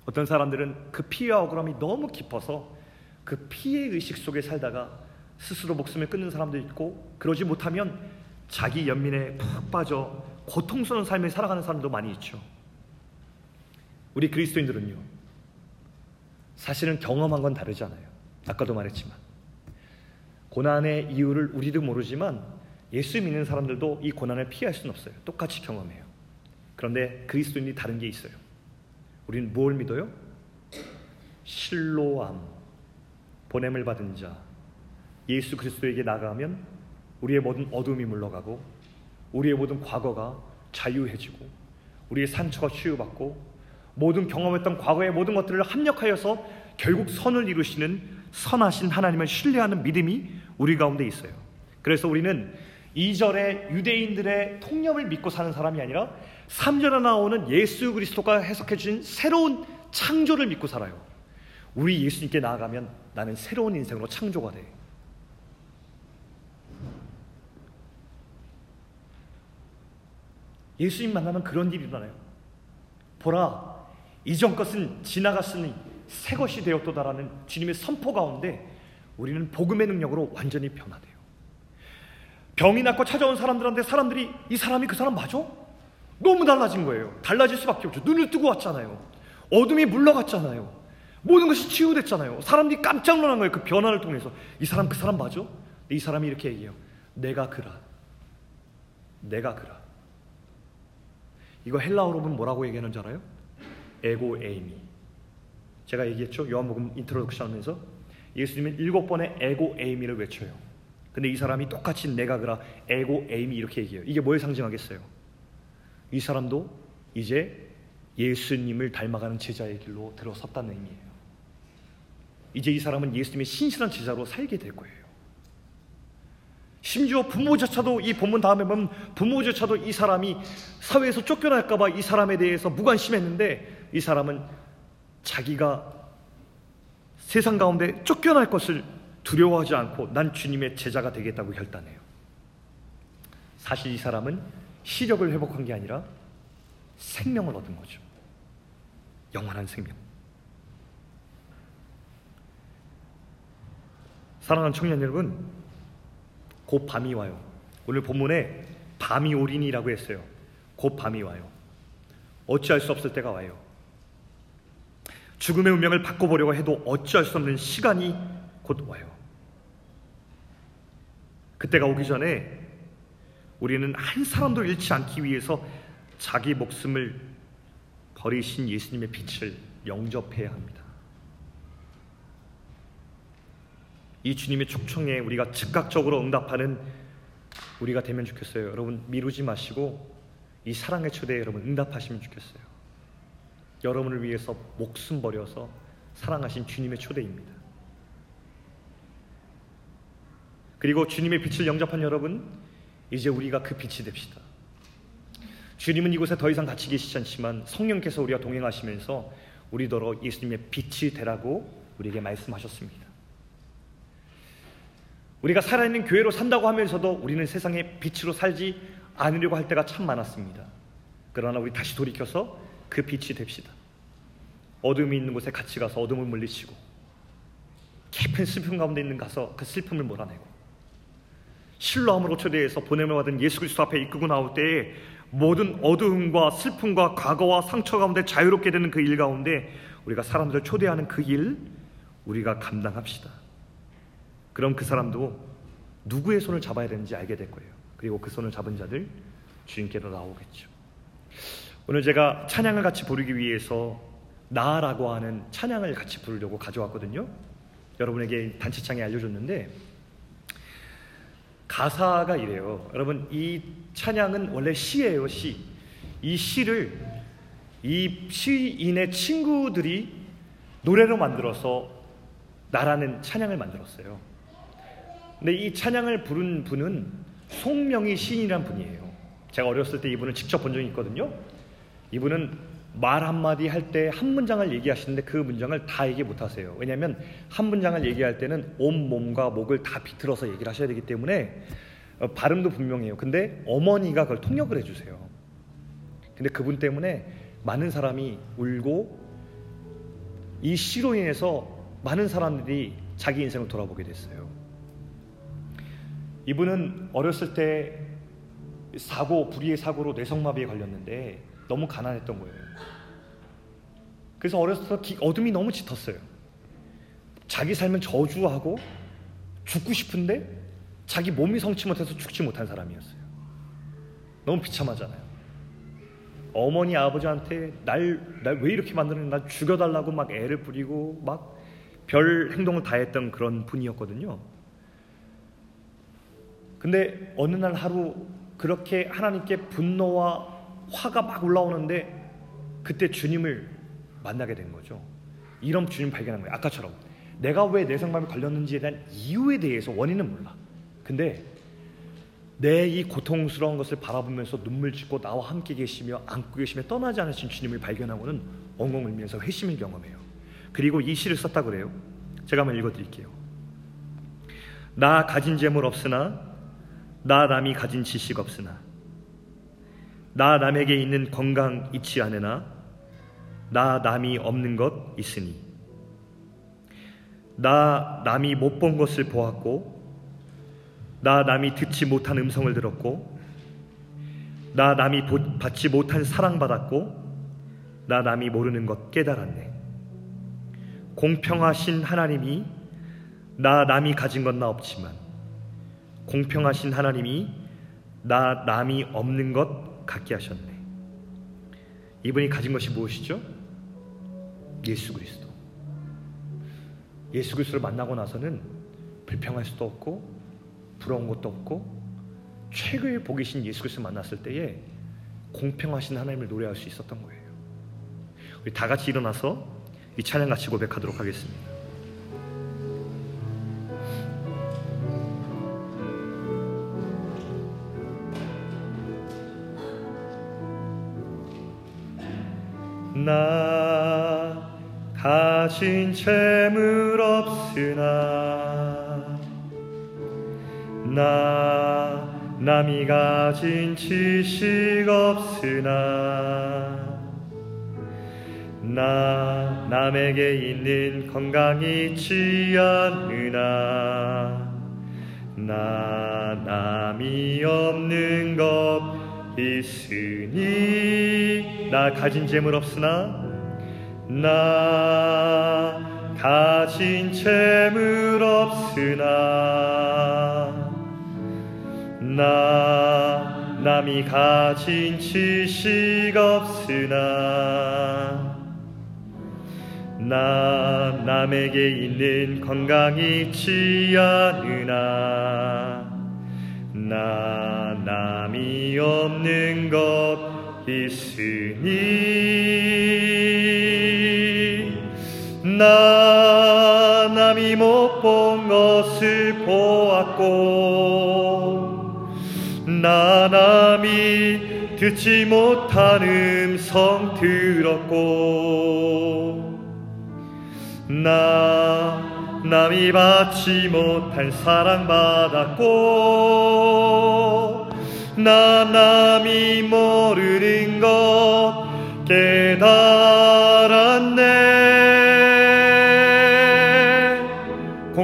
어떤 사람들은 그 피해와 억울함이 너무 깊어서 그 피해 의식 속에 살다가 스스로 목숨을 끊는 사람도 있고 그러지 못하면 자기 연민에 푹 빠져 고통스러운 삶을 살아가는 사람도 많이 있죠. 우리 그리스도인들은요. 사실은 경험한 건 다르잖아요. 아까도 말했지만 고난의 이유를 우리도 모르지만 예수 믿는 사람들도 이 고난을 피할 수는 없어요. 똑같이 경험해요. 그런데 그리스도인이 다른 게 있어요. 우리는 뭘 믿어요? 실로암, 보냄을 받은 자, 예수 그리스도에게 나가면 우리의 모든 어둠이 물러가고 우리의 모든 과거가 자유해지고 우리의 상처가 치유받고 모든 경험했던 과거의 모든 것들을 합력하여서 결국 선을 이루시는 선하신 하나님을 신뢰하는 믿음이 우리 가운데 있어요. 그래서 우리는 2절에 유대인들의 통념을 믿고 사는 사람이 아니라 3절에 나오는 예수 그리스도가 해석해 주신 새로운 창조를 믿고 살아요. 우리 예수님께 나아가면 나는 새로운 인생으로 창조가 돼. 예수님 만나면 그런 일이 일어나요. 보라, 이전 것은 지나갔으니 새 것이 되었도다라는 주님의 선포 가운데 우리는 복음의 능력으로 완전히 변화돼요. 병이 낫고 찾아온 사람들한테 사람들이 이 사람이 그 사람 맞아? 너무 달라진 거예요. 달라질 수밖에 없죠. 눈을 뜨고 왔잖아요. 어둠이 물러갔잖아요. 모든 것이 치유됐잖아요. 사람들이 깜짝 놀란 거예요. 그 변화를 통해서. 이 사람 그 사람 맞아? 이 사람이 이렇게 얘기해요. 내가 그라. 내가 그라. 이거 헬라어로 보면 뭐라고 얘기하는 줄 알아요? ἐγώ εἰμι. 제가 얘기했죠. 요한복음 introduction 하면서 예수님은 일곱 번의 ἐγώ εἰμι를 외쳐요. 근데 이 사람이 똑같이 내가 그라 ἐγώ εἰμι 이렇게 얘기해요. 이게 뭘 상징하겠어요? 이 사람도 이제 예수님을 닮아가는 제자의 길로 들어섰다는 의미예요. 이제 이 사람은 예수님의 신실한 제자로 살게 될 거예요. 심지어 부모조차도 이 본문 다음에 보면 부모조차도 이 사람이 사회에서 쫓겨날까봐 이 사람에 대해서 무관심했는데 이 사람은 자기가 세상 가운데 쫓겨날 것을 두려워하지 않고 난 주님의 제자가 되겠다고 결단해요. 사실 이 사람은 시력을 회복한 게 아니라 생명을 얻은 거죠. 영원한 생명. 사랑하는 청년 여러분, 곧 밤이 와요. 오늘 본문에 밤이 오리니라고 했어요. 곧 밤이 와요. 어찌할 수 없을 때가 와요. 죽음의 운명을 바꿔보려고 해도 어찌할 수 없는 시간이 곧 와요. 그때가 오기 전에 우리는 한 사람도 잃지 않기 위해서 자기 목숨을 버리신 예수님의 빛을 영접해야 합니다. 이 주님의 초청에 우리가 즉각적으로 응답하는 우리가 되면 좋겠어요. 여러분 미루지 마시고 이 사랑의 초대에 여러분 응답하시면 좋겠어요. 여러분을 위해서 목숨 버려서 사랑하신 주님의 초대입니다. 그리고 주님의 빛을 영접한 여러분, 이제 우리가 그 빛이 됩시다. 주님은 이곳에 더 이상 같이 계시지 않지만 성령께서 우리와 동행하시면서 우리더러 예수님의 빛이 되라고 우리에게 말씀하셨습니다. 우리가 살아있는 교회로 산다고 하면서도 우리는 세상의 빛으로 살지 않으려고 할 때가 참 많았습니다. 그러나 우리 다시 돌이켜서 그 빛이 됩시다. 어둠이 있는 곳에 같이 가서 어둠을 물리치고 깊은 슬픔 가운데 있는 가서 그 슬픔을 몰아내고 신뢰함으로 초대해서 보냄을 받은 예수 그리스도 앞에 이끌고 나올 때에 모든 어두움과 슬픔과 과거와 상처 가운데 자유롭게 되는 그 일 가운데 우리가 사람들을 초대하는 그 일 우리가 감당합시다. 그럼 그 사람도 누구의 손을 잡아야 되는지 알게 될 거예요. 그리고 그 손을 잡은 자들 주님께로 나오겠죠. 오늘 제가 찬양을 같이 부르기 위해서 나라고 하는 찬양을 같이 부르려고 가져왔거든요. 여러분에게 단체창에 알려줬는데 가사가 이래요. 여러분 이 찬양은 원래 시예요, 시. 이 시를 이 시인의 친구들이 노래로 만들어서 나라는 찬양을 만들었어요. 근데 이 찬양을 부른 분은 송명희 시인이란 분이에요. 제가 어렸을 때 이분을 직접 본 적이 있거든요. 이분은 말 한마디 할 때 한 문장을 얘기하시는데 그 문장을 다 얘기 못 하세요. 왜냐하면 한 문장을 얘기할 때는 온 몸과 목을 다 비틀어서 얘기를 하셔야 되기 때문에 어, 발음도 분명해요. 근데 어머니가 그걸 통역을 해주세요. 근데 그분 때문에 많은 사람이 울고 이 시로 인해서 많은 사람들이 자기 인생을 돌아보게 됐어요. 이분은 어렸을 때 사고, 불의의 사고로 뇌성마비에 걸렸는데 너무 가난했던 거예요. 그래서 어렸을 때 어둠이 너무 짙었어요. 자기 삶은 저주하고 죽고 싶은데 자기 몸이 성치 못해서 죽지 못한 사람이었어요. 너무 비참하잖아요. 어머니 아버지한테 날 날 왜 이렇게 만드는 날 죽여달라고 막 애를 부리고 막 별 행동을 다 했던 그런 분이었거든요. 근데 어느 날 하루 그렇게 하나님께 분노와 화가 막 올라오는데 그때 주님을 만나게 된 거죠. 이런 주님 발견한 거예요. 아까처럼 내가 왜 내성마음에 걸렸는지에 대한 이유에 대해서 원인은 몰라. 근데 내 이 고통스러운 것을 바라보면서 눈물 짓고 나와 함께 계시며 안고 계시며 떠나지 않으신 주님을 발견하고는 엉엉 울면서 회심을 경험해요. 그리고 이 시를 썼다 그래요. 제가 한번 읽어드릴게요. 나 가진 재물 없으나 나 남이 가진 지식 없으나 나 남에게 있는 건강 잊지 않으나 나 남이 없는 것 있으니 나 남이 못 본 것을 보았고 나 남이 듣지 못한 음성을 들었고 나 남이 받지 못한 사랑받았고 나 남이 모르는 것 깨달았네. 공평하신 하나님이 나 남이 가진 건 나 없지만 공평하신 하나님이 나 남이 없는 것 갖게 하셨네. 이분이 가진 것이 무엇이죠? 예수 그리스도. 예수 그리스도를 만나고 나서는 불평할 수도 없고 부러운 것도 없고 최고의 복이신 예수 그리스도 만났을 때에 공평하신 하나님을 노래할 수 있었던 거예요. 우리 다 같이 일어나서 이 찬양 같이 고백하도록 하겠습니다. 나 가진 재물 없으나 나 남이 가진 지식 없으나 나 남에게 있는 건강이 있지 않으나 나 남이 없는 것 있으니 나 가진 재물 없으나 나 가진 재물 없으나 나 남이 가진 지식 없으나 나 남에게 있는 건강이 있지 않으나 나 남이 없는 것 있으니 나 남이 못 본 것을 보았고 나 남이 듣지 못한 음성 들었고 나 남이 받지 못한 사랑 받았고 나 남이 모르는 것 깨달았네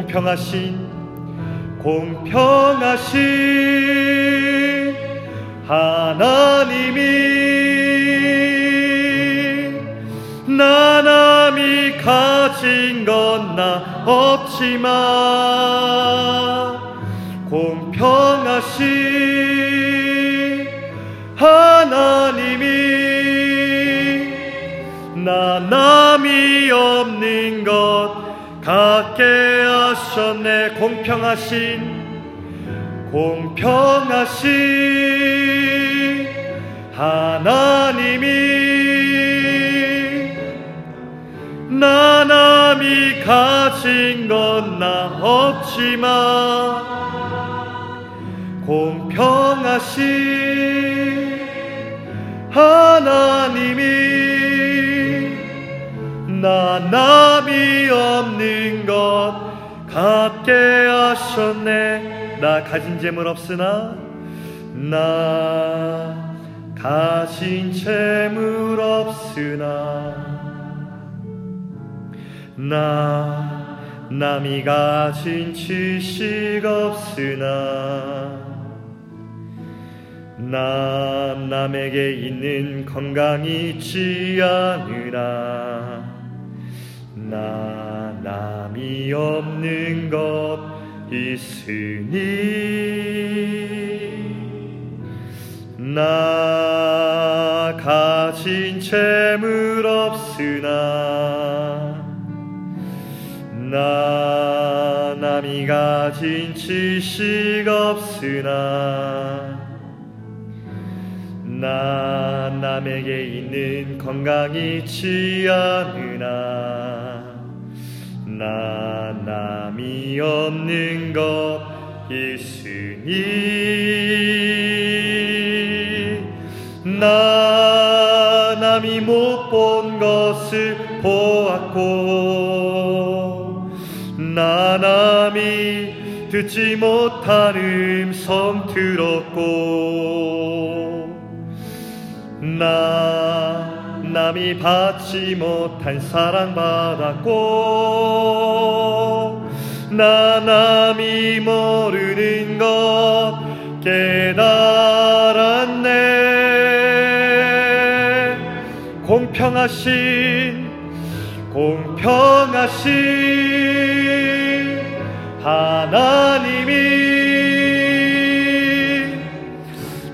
공평하신 공평하신 하나님이 나 남이 가진 건 나 없지만 공평하신 하나님이 나 남이 없는 것 갖게 하셨네 공평하신 공평하신 하나님이 나 남이 가진 건 나 없지만 공평하신 하나님이 나 남이 없는 것 갖게 하셨네. 나 가진 재물 없으나? 나 가진 재물 없으나? 나 남이 가진 지식 없으나? 나 남에게 있는 건강이 있지 않으나 나 남이 없는 것 있으니 나 가진 재물 없으나 나 남이 가진 지식 없으나 나 남에게 있는 건강이 있지 않으 나나 남이 없는 것 있으니 나 남이 못 본 것을 보았고 나 남이 듣지 못한 음성 들었고 나 남이 받지 못한 사랑 받았고 나 남이 모르는 것 깨달았네. 공평하신 공평하신 하나님이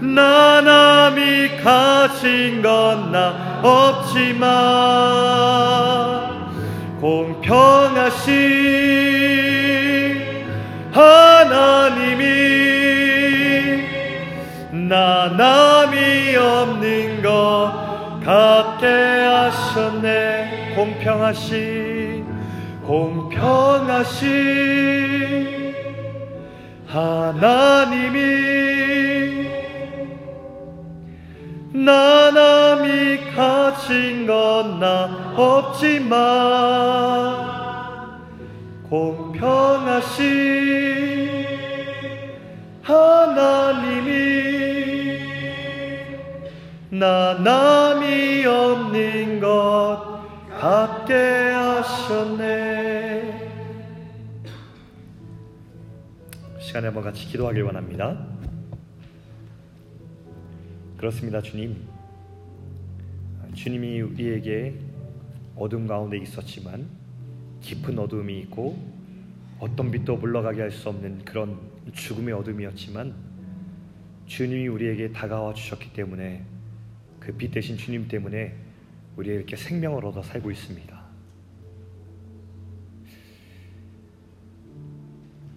나 남이 가진 건나 없지만 공평하신 하나님이 나 남이 없는 것 같게 하셨네. 공평하신 공평하신 하나님이 나남이 나 없지만 공평하신 하나님이 나 남이 없는 것 같게 하셨네. 시간에 한번 같이 기도하길 원합니다. 그렇습니다 주님 주님이 우리에게 어둠 가운데 있었지만 깊은 어둠이 있고 어떤 빛도 물러가게 할 수 없는 그런 죽음의 어둠이었지만 주님이 우리에게 다가와 주셨기 때문에 그 빛 대신 주님 때문에 우리가 이렇게 생명을 얻어 살고 있습니다.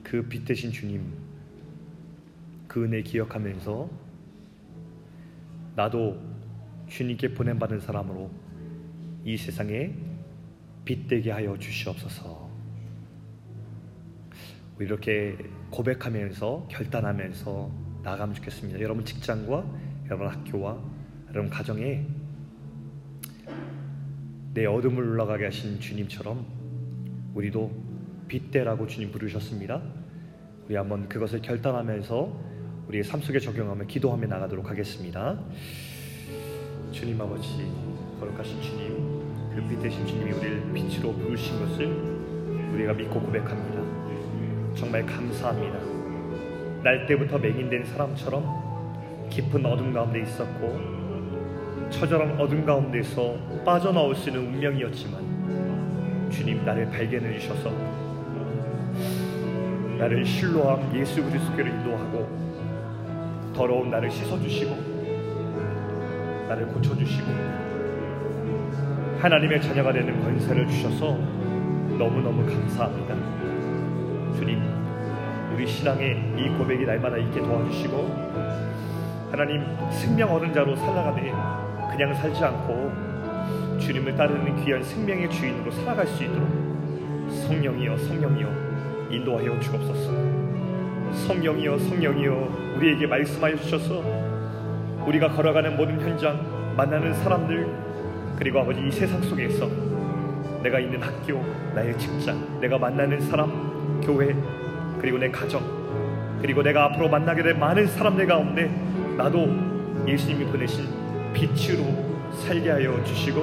그 빛 대신 주님 그 은혜 기억하면서 나도 주님께 보냄받은 사람으로 이 세상에 빛되게 하여 주시옵소서. 이렇게 고백하면서 결단하면서 나가면 좋겠습니다. 여러분 직장과 여러분 학교와 여러분 가정에 내 어둠을 올라가게 하신 주님처럼 우리도 빛대라고 주님 부르셨습니다. 우리 한번 그것을 결단하면서 우리의 삶 속에 적용하며 기도하며 나가도록 하겠습니다. 주님 아버지 거룩하신 주님 그 빛 대신 주님이 우리를 빛으로 부르신 것을 우리가 믿고 고백합니다. 정말 감사합니다. 날 때부터 맹인된 사람처럼 깊은 어둠 가운데 있었고 처절한 어둠 가운데서 빠져나올 수 있는 운명이었지만 주님 나를 발견해 주셔서 나를 실로함 예수 그리스도를 인도하고 더러운 나를 씻어주시고 나를 고쳐주시고 하나님의 자녀가 되는 권세를 주셔서 너무너무 감사합니다. 주님, 우리 신앙의 이 고백이 날마다 있게 도와주시고 하나님 생명 얻은 자로 살아가되 그냥 살지 않고 주님을 따르는 귀한 생명의 주인으로 살아갈 수 있도록 성령이여 성령이여 인도하여 주옵소서 성령이여 성령이여 우리에게 말씀하여 주셔서 우리가 걸어가는 모든 현장 만나는 사람들 그리고 아버지 이 세상 속에서 내가 있는 학교 나의 직장 내가 만나는 사람 교회 그리고 내 가정 그리고 내가 앞으로 만나게 될 많은 사람들 가운데 나도 예수님이 보내신 빛으로 살게 하여 주시고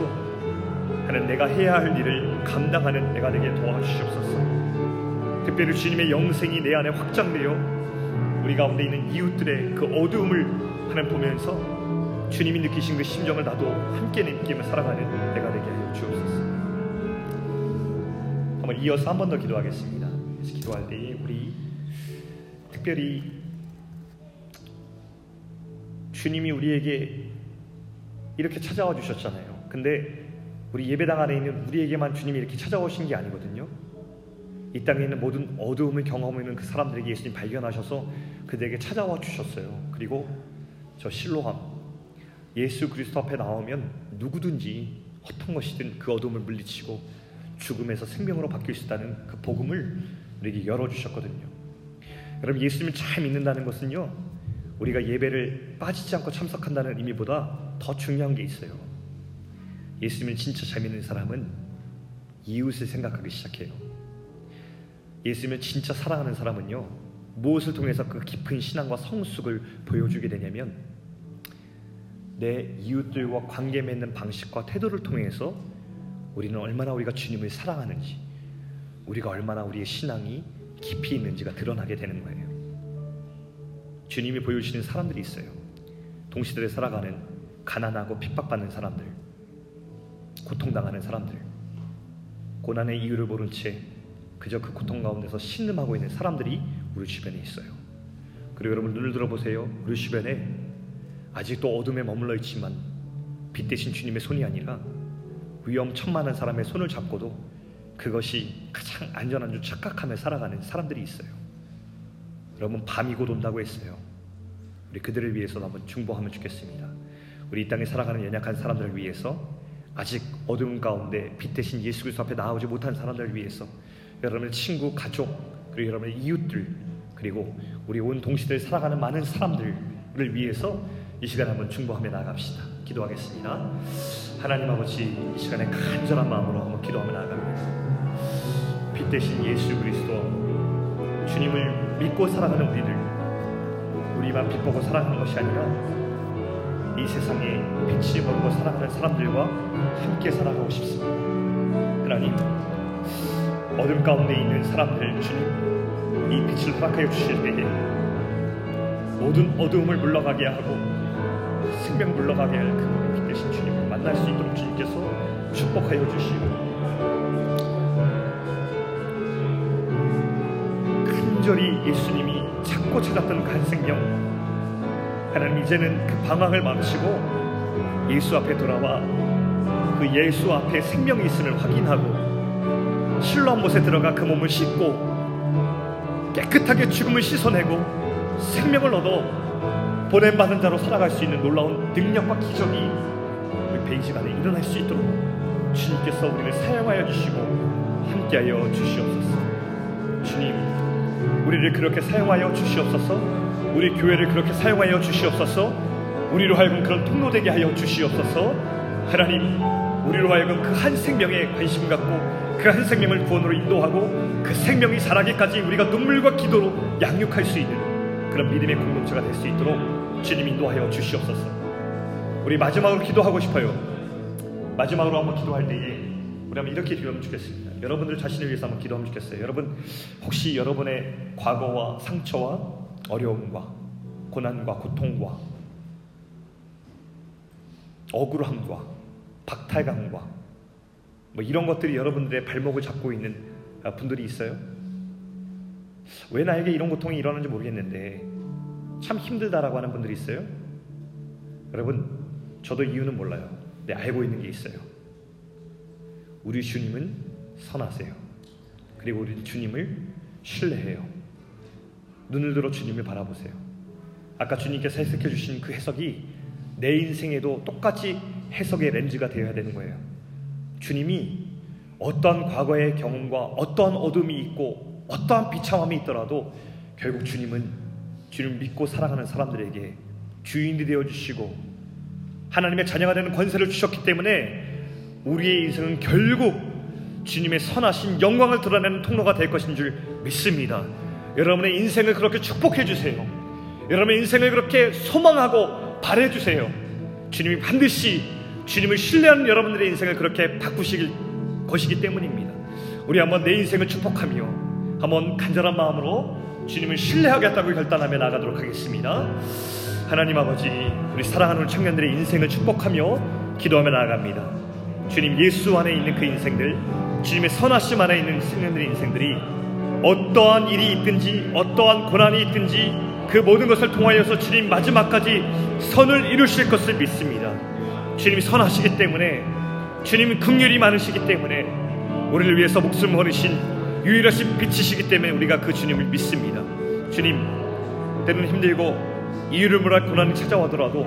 하는 내가 해야 할 일을 감당하는 내가 되게 도와주시옵소서. 특별히 주님의 영생이 내 안에 확장되어 우리 가운데 있는 이웃들의 그 어두움을 하나님 보면서 주님이 느끼신 그 심정을 나도 함께 느끼며 살아가는 내가 되게 하여 주옵소서. 한번 이어서 한 번 더 기도하겠습니다. 그래서 기도할 때에 우리 특별히 주님이 우리에게 이렇게 찾아와 주셨잖아요. 근데 우리 예배당 안에 있는 우리에게만 주님이 이렇게 찾아오신 게 아니거든요. 이 땅에 있는 모든 어두움을 경험하는 그 사람들에게 예수님 발견하셔서 그들에게 찾아와 주셨어요. 그리고 저 실로함 예수 그리스도 앞에 나오면 누구든지 어떤 것이든 그 어둠을 물리치고 죽음에서 생명으로 바뀔 수 있다는 그 복음을 우리에게 열어주셨거든요. 여러분 예수님을 잘 믿는다는 것은요 우리가 예배를 빠지지 않고 참석한다는 의미보다 더 중요한 게 있어요. 예수님을 진짜 잘 믿는 사람은 이웃을 생각하기 시작해요. 예수님을 진짜 사랑하는 사람은요 무엇을 통해서 그 깊은 신앙과 성숙을 보여주게 되냐면 내 이웃들과 관계 맺는 방식과 태도를 통해서 우리는 얼마나 우리가 주님을 사랑하는지 우리가 얼마나 우리의 신앙이 깊이 있는지가 드러나게 되는 거예요. 주님이 보여주시는 사람들이 있어요. 동시대를 살아가는 가난하고 핍박받는 사람들, 고통당하는 사람들, 고난의 이유를 모른 채 그저 그 고통 가운데서 신음하고 있는 사람들이 우리 주변에 있어요. 그리고 여러분 눈을 들어보세요. 우리 주변에 아직도 어둠에 머물러 있지만 빛 대신 주님의 손이 아니라 위험천만한 사람의 손을 잡고도 그것이 가장 안전한 줄 착각하며 살아가는 사람들이 있어요. 여러분 밤이 곧 온다고 했어요. 우리 그들을 위해서 한번 중보하면 좋겠습니다. 우리 이 땅에 살아가는 연약한 사람들을 위해서 아직 어둠 가운데 빛 대신 예수 그리스도 앞에 나오지 못한 사람들을 위해서 여러분의 친구, 가족, 그리고 여러분의 이웃들, 그리고 우리 온 동시대를 살아가는 많은 사람들을 위해서 이 시간 한번 중보하며 나아갑시다. 기도하겠습니다. 하나님 아버지 이 시간에 간절한 마음으로 한번 기도하며 나아갑니다. 빛 대신 예수 그리스도 주님을 믿고 살아가는 우리들 우리만 빛 보고 살아가는 것이 아니라 이 세상에 빛이 보고 살아가는 사람들과 함께 살아가고 싶습니다. 하나님, 어둠 가운데 있는 사람들 주님, 이 빛을 허락하여 주실 때에 모든 어두움을 물러가게 하고 생명 물러가게 할 그빛 대신 주님을 만날 수 있도록 주님께서 축복하여 주시고 간절히 예수님이 찾고 찾았던 간생명 하나님 이제는 그 방황을 마치고 예수 앞에 돌아와 그 예수 앞에 생명이 있음을 확인하고 실로한 못에 들어가 그 몸을 씻고 깨끗하게 죽음을 씻어내고 생명을 얻어 보냄받은 자로 살아갈 수 있는 놀라운 능력과 기적이 우리 베이지간에 일어날 수 있도록 주님께서 우리를 사용하여 주시고 함께하여 주시옵소서 주님 우리를 그렇게 사용하여 주시옵소서 우리 교회를 그렇게 사용하여 주시옵소서. 우리로 하여금 그런 통로 되게 하여 주시옵소서. 하나님, 우리로 하여금 그 한 생명에 관심 갖고 그 한 생명을 구원으로 인도하고 그 생명이 자라기까지 우리가 눈물과 기도로 양육할 수 있는 그런 믿음의 공동체가 될 수 있도록 주님 인도하여 주시옵소서. 우리 마지막으로 기도하고 싶어요. 마지막으로 한번 기도할 때에 우리 한번 이렇게 기도하면 좋겠습니다. 여러분들 자신을 위해서 한번 기도하면 좋겠어요. 여러분 혹시 여러분의 과거와 상처와 어려움과 고난과 고통과 억울함과 박탈감과 뭐 이런 것들이 여러분들의 발목을 잡고 있는 분들이 있어요. 왜 나에게 이런 고통이 일어나는지 모르겠는데 참 힘들다라고 하는 분들이 있어요. 여러분, 저도 이유는 몰라요. 네, 알고 있는 게 있어요. 우리 주님은 선하세요. 그리고 우리 주님을 신뢰해요. 눈을 들어 주님을 바라보세요. 아까 주님께서 해석해 주신 그 해석이 내 인생에도 똑같이 해석의 렌즈가 되어야 되는 거예요. 주님이 어떠한 과거의 경험과 어떠한 어둠이 있고 어떠한 비참함이 있더라도 결국 주님은 주님 믿고 살아가는 사람들에게 주인이 되어 주시고 하나님의 자녀가 되는 권세를 주셨기 때문에 우리의 인생은 결국 주님의 선하신 영광을 드러내는 통로가 될 것인 줄 믿습니다. 여러분의 인생을 그렇게 축복해 주세요. 여러분의 인생을 그렇게 소망하고 바래 주세요. 주님이 반드시 주님을 신뢰하는 여러분들의 인생을 그렇게 바꾸시길 것이기 때문입니다. 우리 한번 내 인생을 축복하며 한번 간절한 마음으로 주님을 신뢰하겠다고 결단하며 나가도록 하겠습니다. 하나님 아버지, 우리 사랑하는 청년들의 인생을 축복하며 기도하며 나아갑니다. 주님 예수 안에 있는 그 인생들, 주님의 선하심 안에 있는 청년들의 인생들이 어떠한 일이 있든지 어떠한 고난이 있든지 그 모든 것을 통하여서 주님 마지막까지 선을 이루실 것을 믿습니다. 주님이 선하시기 때문에 주님이 긍휼이 많으시기 때문에 우리를 위해서 목숨 걸으신 유일하신 빛이시기 때문에 우리가 그 주님을 믿습니다. 주님 때는 힘들고 이유를 몰할 고난이 찾아오더라도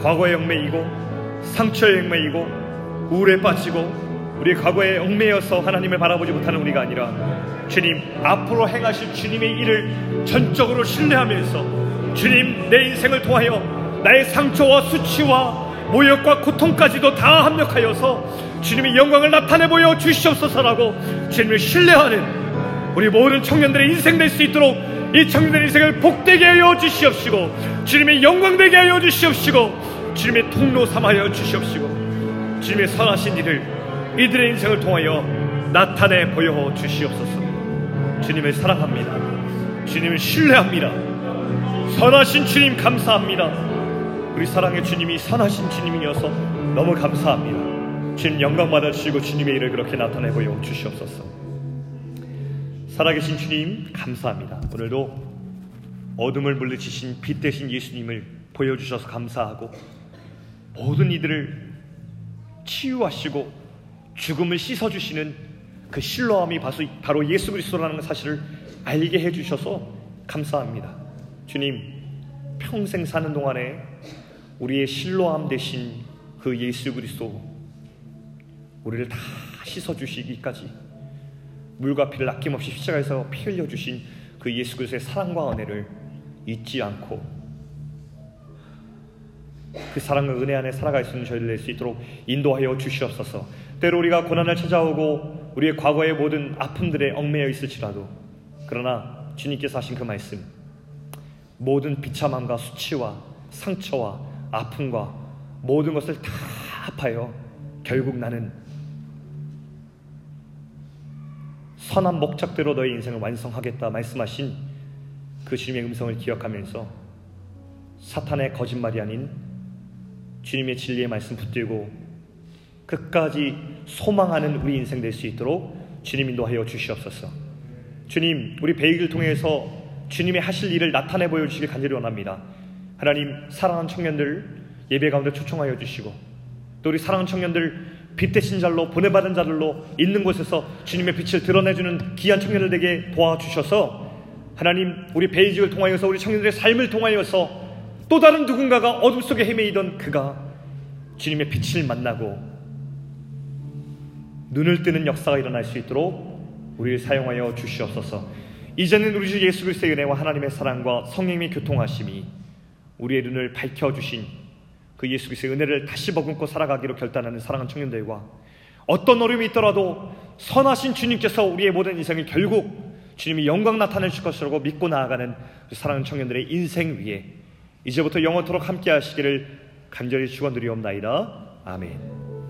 과거에 얽매이고 상처에 얽매이고 우울에 빠지고 우리 과거에 얽매여서 하나님을 바라보지 못하는 우리가 아니라 주님 앞으로 행하실 주님의 일을 전적으로 신뢰하면서 주님 내 인생을 통하여 나의 상처와 수치와 모욕과 고통까지도 다 합력하여서 주님의 영광을 나타내 보여 주시옵소서라고 주님을 신뢰하는 우리 모든 청년들의 인생 될 수 있도록 이 청년들의 인생을 복되게 하여 주시옵시고 주님의 영광되게 하여 주시옵시고 주님의 통로 삼하여 주시옵시고 주님의 선하신 일을 이들의 인생을 통하여 나타내 보여 주시옵소서. 주님을 사랑합니다. 주님을 신뢰합니다. 선하신 주님 감사합니다. 우리 사랑의 주님이 선하신 주님이어서 너무 감사합니다 주님 영광 받아주시고 주님의 일을 그렇게 나타내 보여 주시옵소서 살아계신 주님 감사합니다. 오늘도 어둠을 물리치신 빛 대신 예수님을 보여주셔서 감사하고 모든 이들을 치유하시고 죽음을 씻어주시는 그 신뢰함이 바로 예수 그리스도라는 사실을 알게 해주셔서 감사합니다. 주님 평생 사는 동안에 우리의 신뢰함 대신 그 예수 그리스도 우리를 다 씻어주시기까지 물과 피를 아낌없이 십자가에서 피 흘려 주신 그 예수 그리스도의 사랑과 은혜를 잊지 않고 그 사랑과 은혜 안에 살아갈 수 있는 저희를 낼 수 있도록 인도하여 주시옵소서. 때로 우리가 고난을 찾아오고 우리의 과거의 모든 아픔들에 얽매여 있을지라도 그러나 주님께서 하신 그 말씀 모든 비참함과 수치와 상처와 아픔과 모든 것을 다 합하여 결국 나는 선한 목적대로 너의 인생을 완성하겠다 말씀하신 그 주님의 음성을 기억하면서 사탄의 거짓말이 아닌 주님의 진리의 말씀 붙들고 끝까지 소망하는 우리 인생 될 수 있도록 주님 인도하여 주시옵소서. 주님, 우리 베이글 통해서 주님의 하실 일을 나타내 보여주시길 간절히 원합니다. 하나님, 사랑하는 청년들 예배 가운데 초청하여 주시고 또 우리 사랑하는 청년들 빛 대신 자로 보내받은 자들로 있는 곳에서 주님의 빛을 드러내주는 귀한 청년들 에게 도와주셔서 하나님 우리 베이직을 통하여서 우리 청년들의 삶을 통하여서 또 다른 누군가가 어둠 속에 헤매이던 그가 주님의 빛을 만나고 눈을 뜨는 역사가 일어날 수 있도록 우리를 사용하여 주시옵소서. 이제는 우리 주 예수 그리스도의 은혜와 하나님의 사랑과 성령님의 교통하심이 우리의 눈을 밝혀 주신 그 예수 그리스도의 은혜를 다시 머금고 살아가기로 결단하는 사랑하는 청년들과 어떤 어려움이 있더라도 선하신 주님께서 우리의 모든 인생을 결국 주님이 영광 나타내실 것이라고 믿고 나아가는 그 사랑하는 청년들의 인생 위에 이제부터 영원토록 함께 하시기를 간절히 축원드리옵나이다. 아멘.